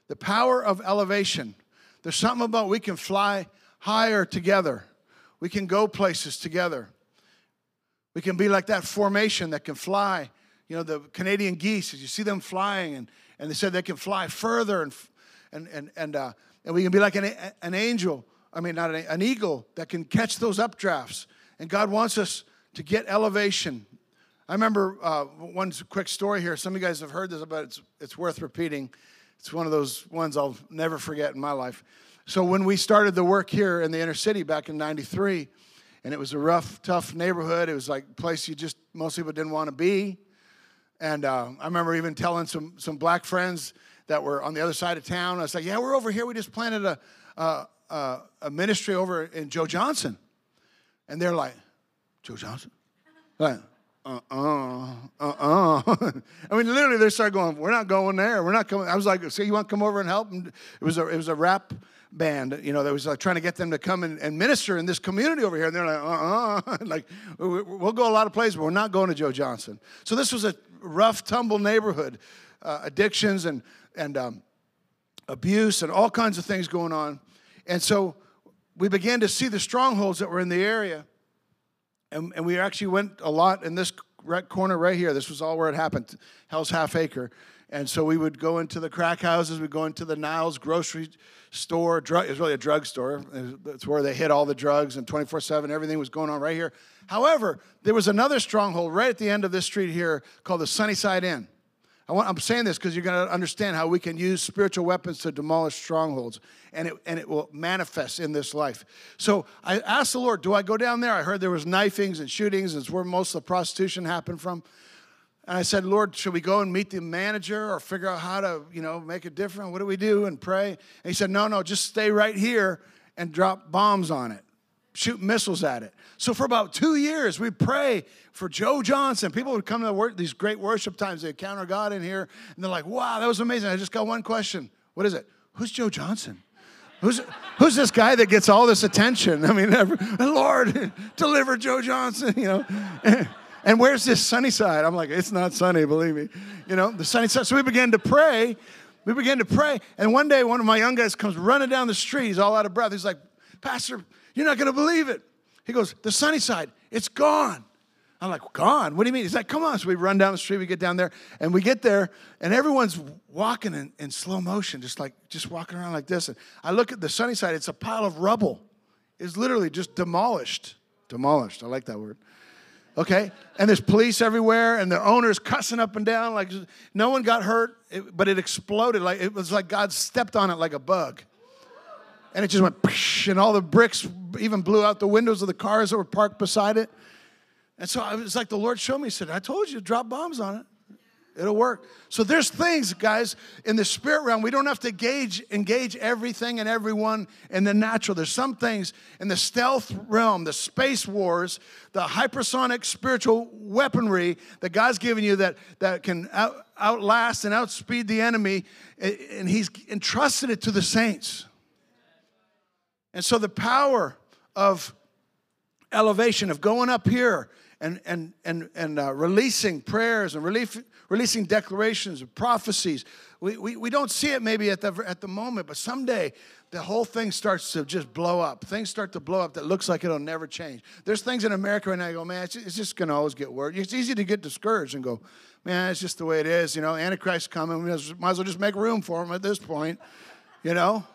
S1: the power of elevation. There's something about we can fly higher together. We can go places together. We can be like that formation that can fly. You know, the Canadian geese, as you see them flying, and, and they said they can fly further, and, and, and, and, uh, and we can be like an, an angel, I mean, not an, an eagle that can catch those updrafts. And God wants us to get elevation. I remember uh, one quick story here. Some of you guys have heard this, but it's, it's worth repeating. It's one of those ones I'll never forget in my life. So when we started the work here in the inner city back in 93, and it was a rough, tough neighborhood. It was like a place you just, most people didn't want to be. And uh, I remember even telling some, some black friends that were on the other side of town, I was like, yeah, we're over here. We just planted a, a, a, a ministry over in Joe Johnson. And they're like, Joe Johnson? Like, uh-uh, uh-uh. I mean, literally, they started going, we're not going there. We're not coming. I was like, so you want to come over and help? And it was a, it was a rap band, you know, that was like trying to get them to come and, and minister in this community over here. And they're like, uh-uh. like, we'll go a lot of places, but we're not going to Joe Johnson. So this was a rough, tumble neighborhood, uh, addictions and, and um, abuse and all kinds of things going on. And so we began to see the strongholds that were in the area and, and we actually went a lot in this right corner right here. This was all where it happened, Hell's Half Acre. And so we would go into the crack houses, we'd go into the Niles grocery store. Drug, it was really a drug store. That's where they hid all the drugs and 24 7, everything was going on right here. However, there was another stronghold right at the end of this street here called the Sunnyside Inn. I want, I'm saying this because you're going to understand how we can use spiritual weapons to demolish strongholds, and it, and it will manifest in this life. So I asked the Lord, Do I go down there? I heard there was knifings and shootings, and it's where most of the prostitution happened from. And I said, Lord, should we go and meet the manager or figure out how to, you know, make it different? What do we do? And pray. And he said, No, no, just stay right here and drop bombs on it, shoot missiles at it. So for about two years, we pray for Joe Johnson. People would come to work, these great worship times. They encounter God in here, and they're like, "Wow, that was amazing." I just got one question. What is it? Who's Joe Johnson? Who's, who's this guy that gets all this attention? I mean, every, Lord, deliver Joe Johnson, you know. And where's this sunny side? I'm like, it's not sunny, believe me. You know, the sunny side. So we began to pray. We began to pray. And one day, one of my young guys comes running down the street. He's all out of breath. He's like, Pastor, you're not going to believe it. He goes, The sunny side, it's gone. I'm like, Gone? What do you mean? He's like, Come on. So we run down the street, we get down there, and we get there, and everyone's walking in, in slow motion, just like, just walking around like this. And I look at the sunny side, it's a pile of rubble. It's literally just demolished. Demolished. I like that word okay? And there's police everywhere, and the owner's cussing up and down. Like no one got hurt, but it exploded. Like it was like God stepped on it like a bug, and it just went, and all the bricks even blew out the windows of the cars that were parked beside it. And so it was like the Lord showed me. He said, "I told you to drop bombs on it." It'll work. So there's things, guys, in the spirit realm. We don't have to engage, engage everything and everyone in the natural. There's some things in the stealth realm, the space wars, the hypersonic spiritual weaponry that God's given you that, that can out, outlast and outspeed the enemy, and He's entrusted it to the saints. And so the power of elevation, of going up here and, and, and, and uh, releasing prayers and relief, releasing declarations and prophecies. We, we, we don't see it maybe at the, at the moment, but someday the whole thing starts to just blow up. Things start to blow up that looks like it'll never change. There's things in America right now, I go, man, it's, it's just going to always get worse. It's easy to get discouraged and go, man, it's just the way it is. You know, Antichrist coming. We might as well just make room for him at this point, you know?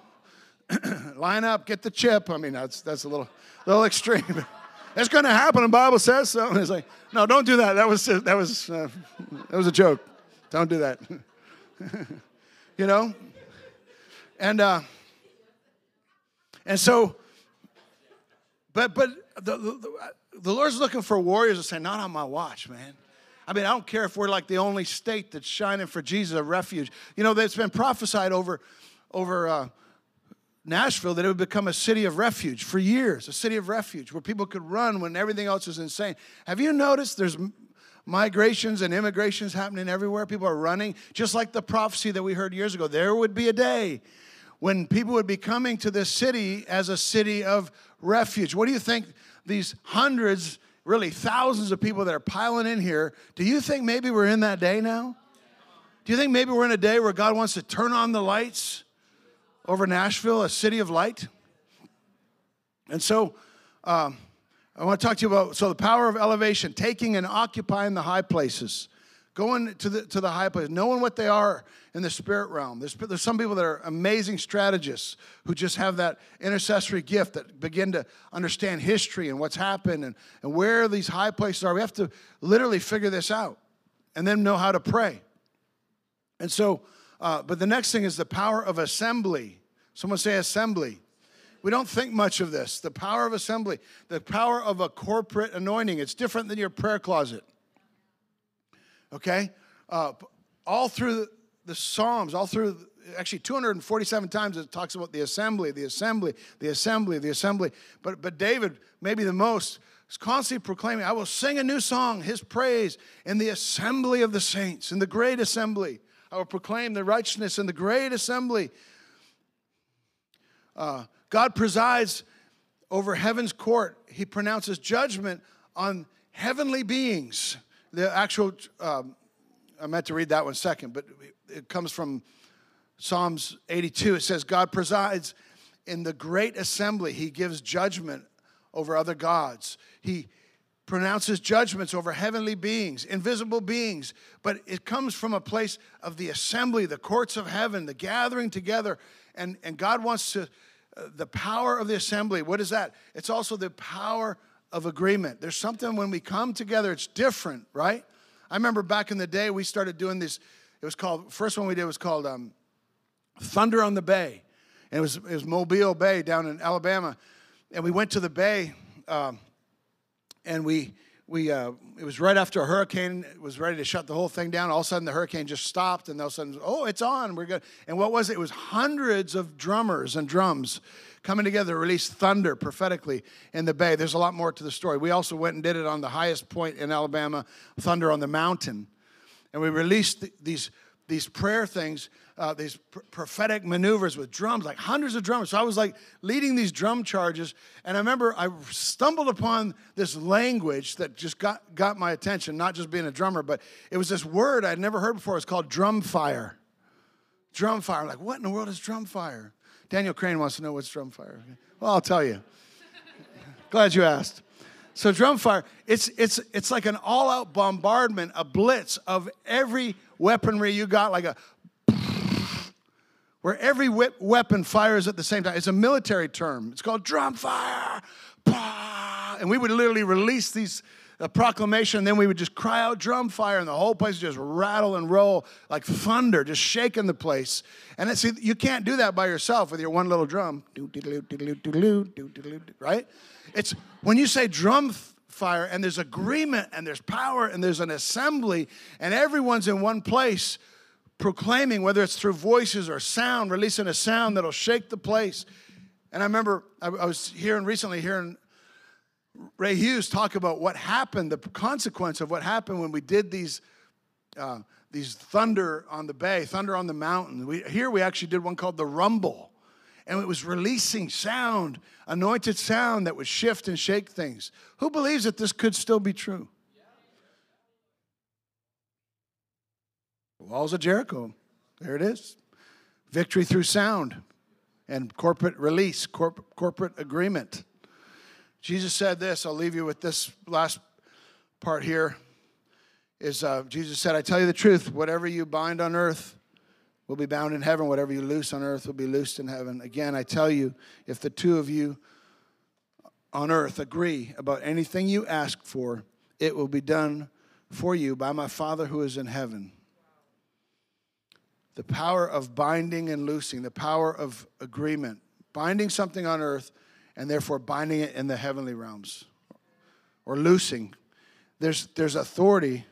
S1: Line up, get the chip. I mean, that's, that's a little, little extreme. It's going to happen. The Bible says so. And it's like, no, don't do that. That was that was uh, that was a joke. Don't do that. you know. And uh, and so, but but the, the, the Lord's looking for warriors to say, not on my watch, man. I mean, I don't care if we're like the only state that's shining for Jesus, a refuge. You know, it's been prophesied over over. Uh, Nashville that it would become a city of refuge for years, a city of refuge where people could run when everything else is insane. Have you noticed there's migrations and immigrations happening everywhere? People are running, just like the prophecy that we heard years ago. There would be a day when people would be coming to this city as a city of refuge. What do you think these hundreds, really thousands of people that are piling in here, do you think maybe we're in that day now? Do you think maybe we're in a day where God wants to turn on the lights? Over Nashville, a city of light. And so um, I want to talk to you about so the power of elevation, taking and occupying the high places, going to the to the high places, knowing what they are in the spirit realm. There's, there's some people that are amazing strategists who just have that intercessory gift that begin to understand history and what's happened and, and where these high places are. We have to literally figure this out and then know how to pray. And so, uh, but the next thing is the power of assembly. Someone say assembly. We don't think much of this. The power of assembly, the power of a corporate anointing. It's different than your prayer closet. Okay? Uh, all through the Psalms, all through, actually 247 times it talks about the assembly, the assembly, the assembly, the assembly. But, but David, maybe the most, is constantly proclaiming, I will sing a new song, his praise, in the assembly of the saints, in the great assembly. I will proclaim the righteousness in the great assembly. Uh, God presides over heaven's court. He pronounces judgment on heavenly beings. The actual, um, I meant to read that one second, but it comes from Psalms 82. It says, God presides in the great assembly. He gives judgment over other gods. He pronounces judgments over heavenly beings, invisible beings, but it comes from a place of the assembly, the courts of heaven, the gathering together. And, and God wants to the power of the assembly, what is that? It's also the power of agreement. There's something when we come together, it's different, right? I remember back in the day, we started doing this It was called, first one we did was called um, Thunder on the Bay. And it was, it was Mobile Bay down in Alabama. And we went to the bay um, and we, we uh, it was right after a hurricane was ready to shut the whole thing down. All of a sudden the hurricane just stopped and all of a sudden oh it's on we're good. And what was it? It was hundreds of drummers and drums coming together to release thunder prophetically in the bay. There's a lot more to the story. We also went and did it on the highest point in alabama thunder on the mountain. And we released these these prayer things, uh, these pr- prophetic maneuvers with drums, like hundreds of drums. So I was like leading these drum charges, and I remember I stumbled upon this language that just got, got my attention, not just being a drummer, but it was this word I'd never heard before. It's called drum fire. Drum fire. I'm like, what in the world is drum fire? Daniel Crane wants to know what's drum fire. Well, I'll tell you. Glad you asked. So drum fire, it's it's it's like an all-out bombardment, a blitz of every weaponry you got, like a where every weapon fires at the same time. It's a military term. It's called drum fire. And we would literally release these a proclamation, and then we would just cry out drum fire, and the whole place just rattle and roll like thunder, just shaking the place. And see, you can't do that by yourself with your one little drum, right? It's when you say drum fire and there's agreement and there's power and there's an assembly and everyone's in one place proclaiming, whether it's through voices or sound, releasing a sound that'll shake the place. And I remember I, was hearing recently hearing Ray Hughes talk about what happened, the consequence of what happened when we did these. Uh, these thunder on the bay, thunder on the mountain. We, here we actually did one called the rumble and it was releasing sound, anointed sound that would shift and shake things. Who believes that this could still be true? Walls of Jericho. There it is. Victory through sound and corporate release, corp- corporate agreement. Jesus said this, I'll leave you with this last part here. Is uh, Jesus said, I tell you the truth, whatever you bind on earth will be bound in heaven. Whatever you loose on earth will be loosed in heaven. Again, I tell you, if the two of you on earth agree about anything you ask for, it will be done for you by my Father who is in heaven. The power of binding and loosing, the power of agreement, binding something on earth and therefore binding it in the heavenly realms or loosing. There's, there's authority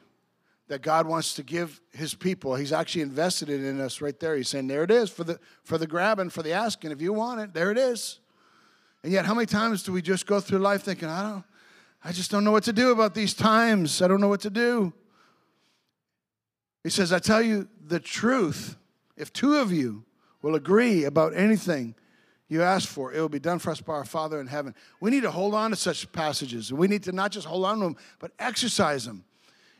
S1: that God wants to give his people. He's actually invested it in us right there. He's saying, there it is for the for the grabbing, for the asking. If you want it, there it is. And yet, how many times do we just go through life thinking, I don't, I just don't know what to do about these times. I don't know what to do. He says, I tell you the truth. If two of you will agree about anything you ask for, it will be done for us by our Father in heaven. We need to hold on to such passages. We need to not just hold on to them, but exercise them.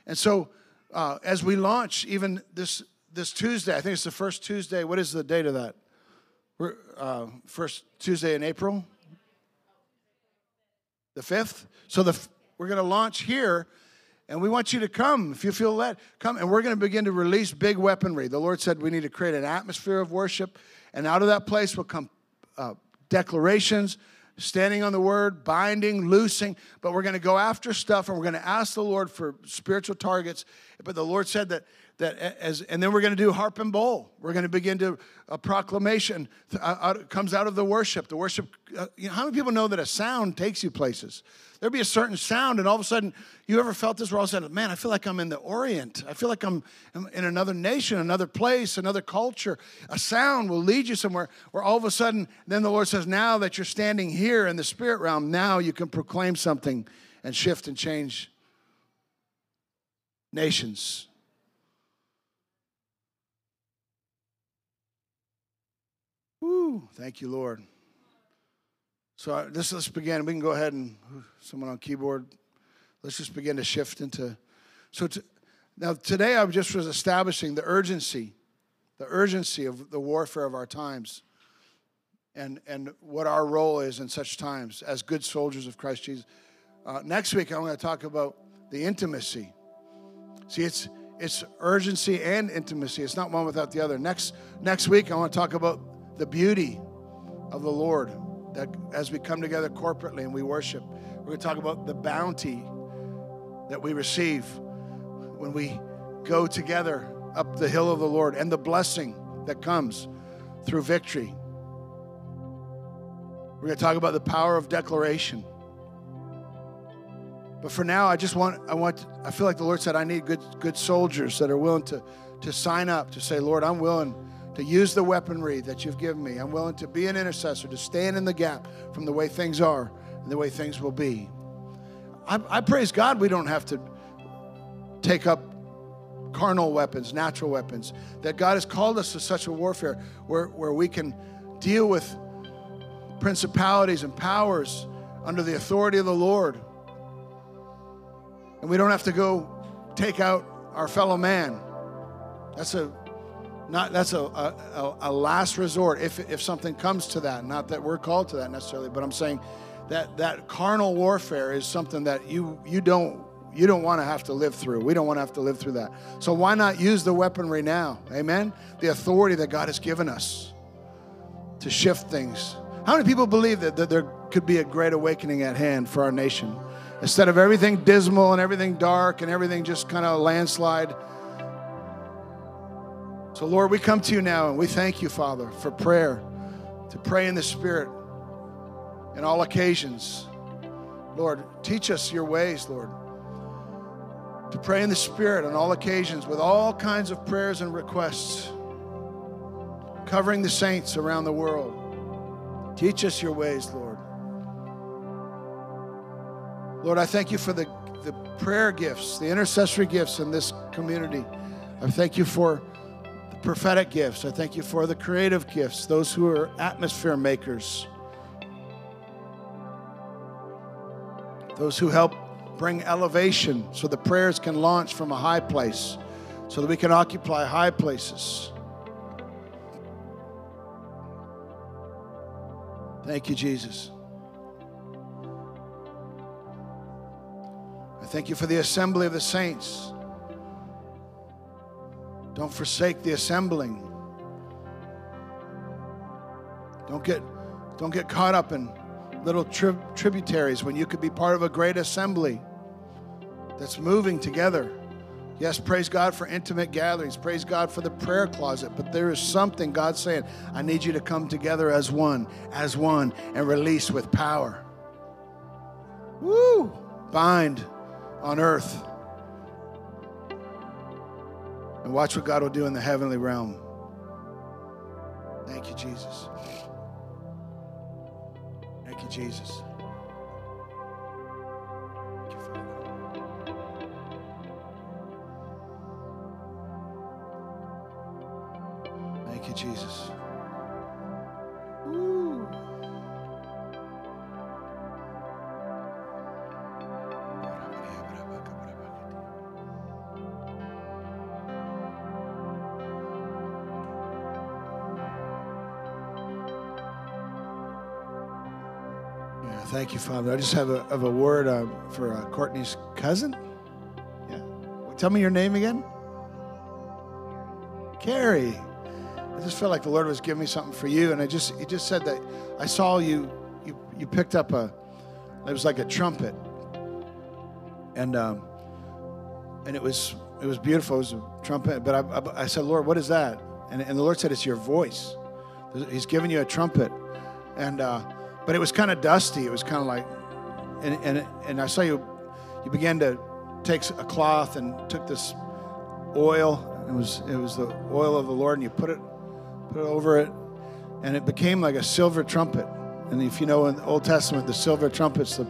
S1: And so uh, as we launch even this this Tuesday, I think it's the first Tuesday. What is the date of that? We're, uh, first Tuesday in April, the fifth. So the we're going to launch here, and we want you to come if you feel led. Come, and we're going to begin to release big weaponry. The Lord said we need to create an atmosphere of worship, and out of that place will come uh, declarations standing on the word, binding, loosing, but we're going to go after stuff and we're going to ask the Lord for spiritual targets. But the Lord said that that as and then we're going to do harp and bowl. We're going to begin to a proclamation comes out of the worship. The worship. Uh, you know, how many people know that a sound takes you places? There'll be a certain sound, and all of a sudden, you ever felt this? Where all of a sudden, man, I feel like I'm in the Orient. I feel like I'm in another nation, another place, another culture. A sound will lead you somewhere where all of a sudden, then the Lord says, now that you're standing here in the spirit realm, now you can proclaim something and shift and change nations. Woo, thank you, Lord. So uh, this, let's begin. We can go ahead and someone on keyboard. Let's just begin to shift into. So to, now today I just was establishing the urgency, the urgency of the warfare of our times, and and what our role is in such times as good soldiers of Christ Jesus. Uh, next week I'm going to talk about the intimacy. See, it's it's urgency and intimacy. It's not one without the other. Next next week I want to talk about the beauty of the Lord that as we come together corporately and we worship, we're going to talk about the bounty that we receive when we go together up the hill of the Lord and the blessing that comes through victory. We're going to talk about the power of declaration. But for now, I just want, I want, I feel like the Lord said, I need good, good soldiers that are willing to, to sign up, to say, Lord, I'm willing to use the weaponry that you've given me. I'm willing to be an intercessor, to stand in the gap from the way things are and the way things will be. I, I praise God we don't have to take up carnal weapons, natural weapons, that God has called us to such a warfare where, where we can deal with principalities and powers under the authority of the Lord. And we don't have to go take out our fellow man. That's a not that's a, a, a last resort if, if something comes to that. Not that we're called to that necessarily, but I'm saying that that carnal warfare is something that you you don't you don't want to have to live through. We don't want to have to live through that. So why not use the weaponry now? Amen. The authority that God has given us to shift things. How many people believe that, that there could be a great awakening at hand for our nation? Instead of everything dismal and everything dark and everything just kind of landslide. So, Lord, we come to you now and we thank you, Father, for prayer, to pray in the Spirit in all occasions. Lord, teach us your ways, Lord. To pray in the Spirit on all occasions with all kinds of prayers and requests, covering the saints around the world. Teach us your ways, Lord. Lord, I thank you for the, the prayer gifts, the intercessory gifts in this community. I thank you for prophetic gifts. I thank you for the creative gifts, those who are atmosphere makers. those who help bring elevation so the prayers can launch from a high place, so that we can occupy high places. Thank you, Jesus. I thank you for the assembly of the saints. Don't forsake the assembling. Don't get, don't get caught up in little tri- tributaries when you could be part of a great assembly that's moving together. Yes, praise God for intimate gatherings. Praise God for the prayer closet. But there is something God's saying, I need you to come together as one, as one, and release with power. Woo! Bind on earth. And watch what God will do in the heavenly realm. Thank you, Jesus. Thank you, Jesus. Thank you, Jesus. You, Father. I just have a, have a word uh, for uh, Courtney's cousin. Yeah. Tell me your name again. Carrie. I just felt like the Lord was giving me something for you, and I just He just said that I saw you. You, you picked up a. It was like a trumpet, and um, and it was it was beautiful. It was a trumpet, but I, I, I said, Lord, what is that? And, and the Lord said, it's your voice. He's giving you a trumpet, and uh, but it was kind of dusty. It was kind of like, and and and I saw you. You began to take a cloth and took this oil. It was it was the oil of the Lord, and you put it put it over it, and it became like a silver trumpet. And if you know in the Old Testament, the silver trumpets, the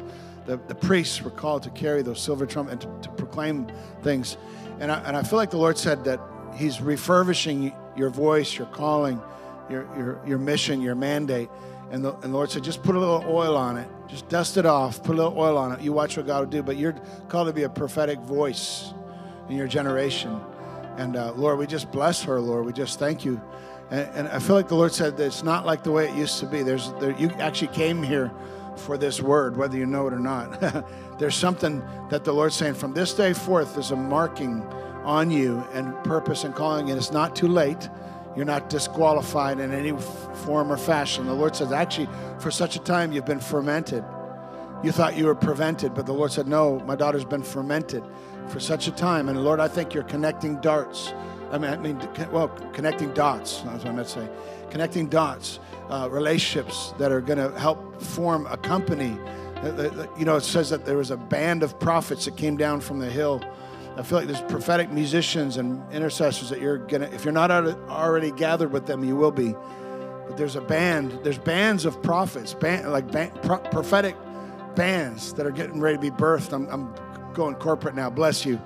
S1: the, the priests were called to carry those silver trumpets and to, to proclaim things. And I, and I feel like the Lord said that He's refurbishing your voice, your calling, your, your, your mission, your mandate. And the, and the Lord said, just put a little oil on it. Just dust it off. Put a little oil on it. You watch what God will do. But you're called to be a prophetic voice in your generation. And uh, Lord, we just bless her, Lord. We just thank you. And, and I feel like the Lord said that it's not like the way it used to be. There's there, you actually came here for this word, whether you know it or not. there's something that the Lord's saying from this day forth, there's a marking on you and purpose and calling, and it's not too late. You're not disqualified in any form or fashion. The Lord says, actually, for such a time, you've been fermented. You thought you were prevented, but the Lord said, no, my daughter's been fermented for such a time. And Lord, I think you're connecting darts I mean, I mean, well, connecting dots. That's what I meant to say. Connecting dots, uh, relationships that are going to help form a company. Uh, uh, uh, you know, it says that there was a band of prophets that came down from the hill. I feel like there's prophetic musicians and intercessors that you're gonna. If you're not already gathered with them, you will be. But there's a band. There's bands of prophets, band, like band, pro, prophetic bands that are getting ready to be birthed. I'm, I'm going corporate now. Bless you.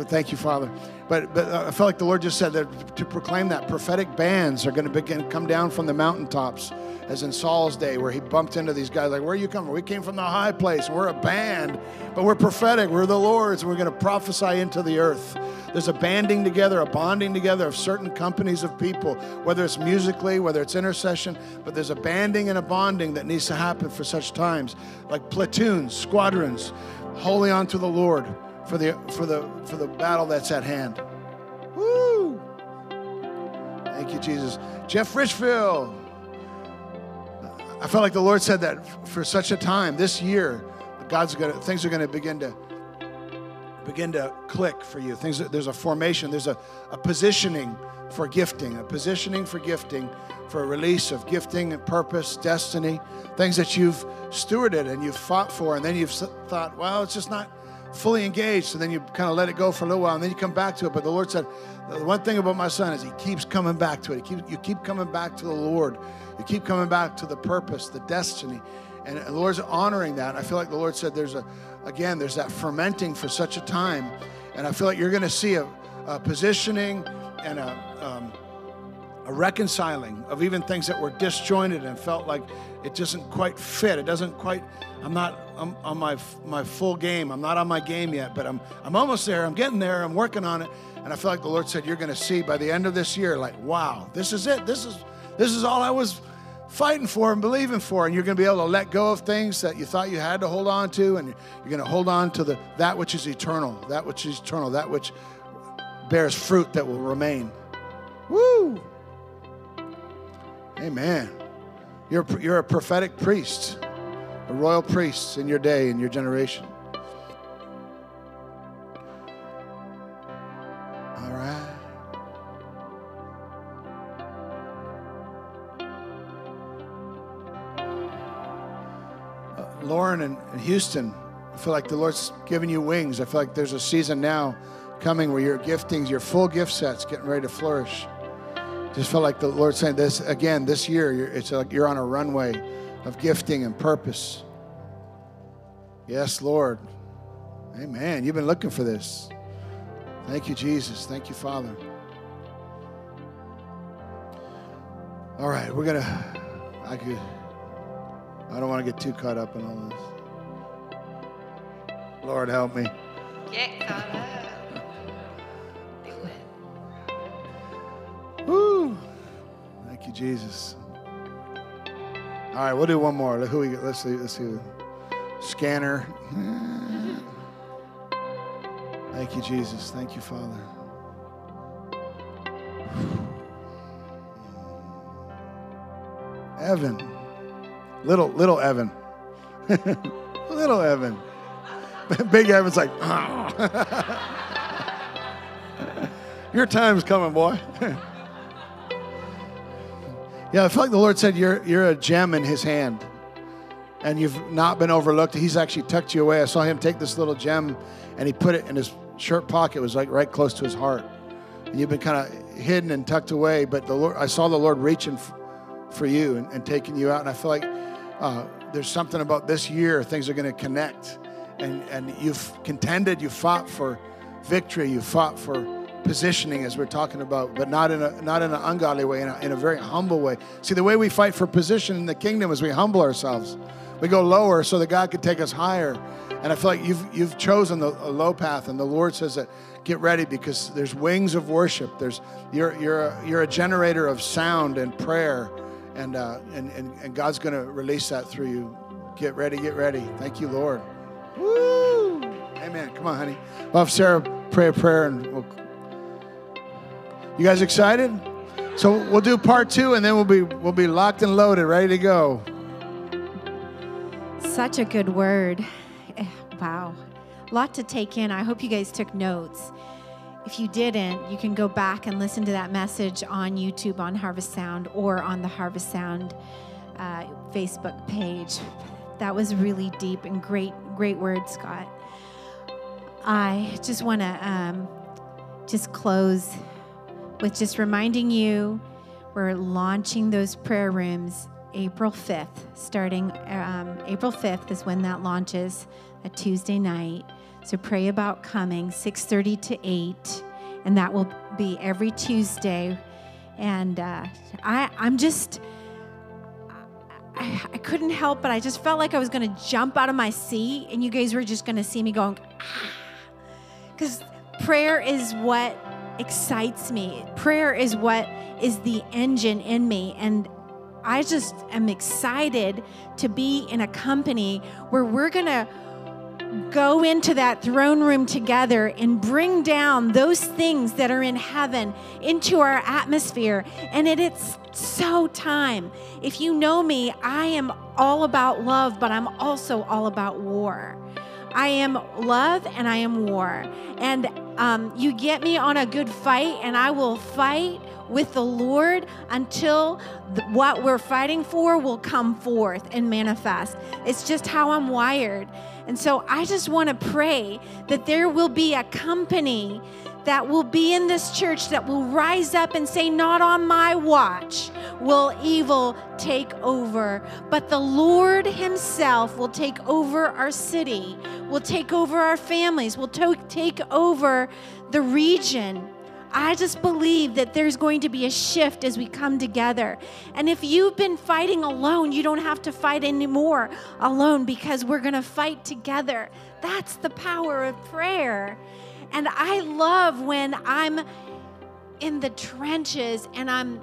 S1: Thank you, Father. But, but uh, I felt like the Lord just said that to proclaim that prophetic bands are going to begin come down from the mountaintops, as in Saul's day, where he bumped into these guys like, "Where are you coming? We came from the high place. We're a band, but we're prophetic. We're the Lord's, we're going to prophesy into the earth." There's a banding together, a bonding together of certain companies of people, whether it's musically, whether it's intercession, but there's a banding and a bonding that needs to happen for such times, like platoons, squadrons, holding on to the Lord for the for the for the battle that's at hand. Woo! Thank you, Jesus. Jeff Richfield. I felt like the Lord said that for such a time this year, God's gonna things are gonna begin to begin to click for you. Things there's a formation, there's a, a positioning for gifting, a positioning for gifting, for a release of gifting and purpose, destiny, things that you've stewarded and you've fought for, and then you've thought, well, it's just not fully engaged, and then you kind of let it go for a little while, and then you come back to it. But the Lord said, the one thing about my son is he keeps coming back to it. Keep, you keep coming back to the Lord. You keep coming back to the purpose, the destiny. And the Lord's honoring that. I feel like the Lord said there's a, again, there's that fermenting for such a time. And I feel like you're going to see a, a, positioning and a, um, a reconciling of even things that were disjointed and felt like it doesn't quite fit. It doesn't quite, I'm not I'm on my, my full game. I'm not on my game yet, but I'm, I'm almost there. I'm getting there. I'm working on it. And I feel like the Lord said, You're going to see by the end of this year, like, wow, this is it. This is, this is all I was fighting for and believing for. And you're going to be able to let go of things that you thought you had to hold on to. And you're going to hold on to the, that which is eternal, that which is eternal, that which bears fruit that will remain. Woo! Amen. You're, you're a prophetic priest, a royal priest in your day, in your generation. All right. Uh, Lauren and, and Houston, I feel like the Lord's giving you wings. I feel like there's a season now coming where your giftings, your full gift sets, getting ready to flourish. Just felt like the Lord saying this again this year. It's like you're on a runway of gifting and purpose. Yes, Lord. Amen. You've been looking for this. Thank you, Jesus. Thank you, Father. All right, we're gonna. I could. I don't want to get too caught up in all this. Lord, help me.
S2: Get caught up.
S1: You, Jesus. All right, we'll do one more. Who we let's see. Let's see. Scanner. Thank you, Jesus. Thank you, Father. Evan. Little little Evan. little Evan. Big Evan's like, oh. Your time's coming, boy. Yeah, I feel like the Lord said you're, you're a gem in his hand and you've not been overlooked. He's actually tucked you away. I saw him take this little gem and he put it in his shirt pocket. It was like right close to his heart. And you've been kind of hidden and tucked away, but the Lord, I saw the Lord reaching f- for you and, and, taking you out. And I feel like uh, there's something about this year, things are going to connect. And, and you've contended, you fought for victory, you fought for positioning as we're talking about, but not in a not in an ungodly way, in a, in a very humble way. See, the way we fight for position in the kingdom is we humble ourselves. We go lower so that God could take us higher. And I feel like you've you've chosen the low path, and the Lord says that get ready because there's wings of worship. There's you're you're a, you're a generator of sound and prayer, and uh, and, and and God's going to release that through you. Get ready, get ready. Thank you, Lord. Woo! Amen. Come on, honey. Have Sarah pray a prayer, and we'll you guys excited? So we'll do part two, and then we'll be we'll be locked and loaded, ready to go.
S3: Such a good word. Eh, wow, a lot to take in. I hope you guys took notes.
S2: if you didn't, you can go back and listen to that message on YouTube on Harvest Sound or on the Harvest Sound uh, Facebook page. That was really deep and great, great word, Scott. I just want to um, just close with just reminding you we're launching those prayer rooms April 5th. Starting um, April 5th is when that launches, a Tuesday night. So pray about coming 6:30 to 8, and that will be every Tuesday. And uh, I, I'm just. I, I, couldn't help but I just felt like I was going to jump out of my seat and you guys were just going to see me going because ah. prayer is what excites me. Prayer is what is the engine in me and I just am excited to be in a company where we're going to go into that throne room together and bring down those things that are in heaven into our atmosphere. And it, it's so time. If you know me, I am all about love, but I'm also all about war. I am love and I am war. And um, you get me on a good fight, and I will fight with the Lord until what we're fighting for will come forth and manifest. It's just how I'm wired. And so I just want to pray that there will be a company that will be in this church that will rise up and say, Not on my watch will evil take over, but the Lord Himself will take over our city, will take over our families, will to- take over the region. I just believe that there's going to be a shift as we come together. And if you've been fighting alone, you don't have to fight anymore alone because we're going to fight together. That's the power of prayer. And I love when I'm in the trenches and I'm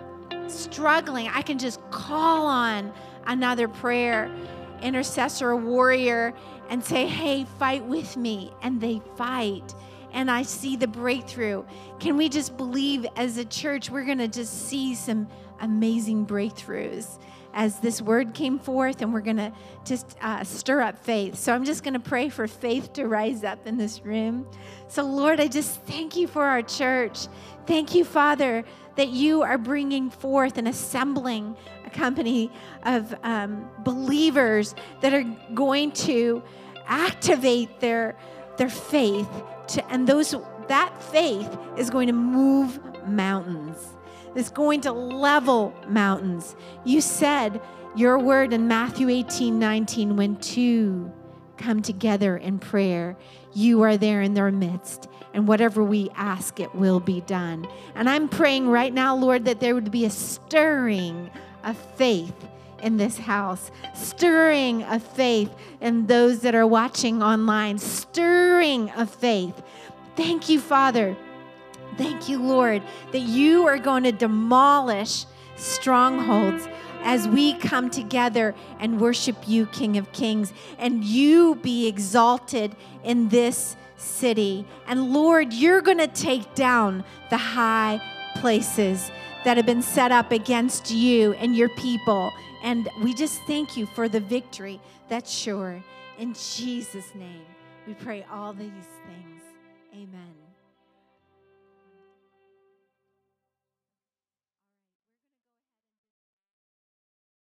S2: struggling, I can just call on another prayer intercessor, warrior, and say, Hey, fight with me. And they fight and I see the breakthrough. Can we just believe as a church, we're going to just see some amazing breakthroughs as this word came forth, and we're going to just uh, stir up faith. So I'm just going to pray for faith to rise up in this room. So, Lord, I just thank you for our church. Thank you, Father, that you are bringing forth and assembling a company of um, believers that are going to activate their, their faith to, and those that faith is going to move mountains. It's going to level mountains. You said your word in Matthew 18, 19, when two come together in prayer, you are there in their midst. And whatever we ask, it will be done. And I'm praying right now, Lord, that there would be a stirring of faith in this house, stirring of faith in those that are watching online, stirring of faith. Thank you, Father. Thank you, Lord, that you are going to demolish strongholds as we come together and worship you, King of Kings, and you be exalted in this city. And Lord, you're going to take down the high places that have been set up against you and your people. And we just thank you for the victory that's sure. In Jesus' name, we pray all these things.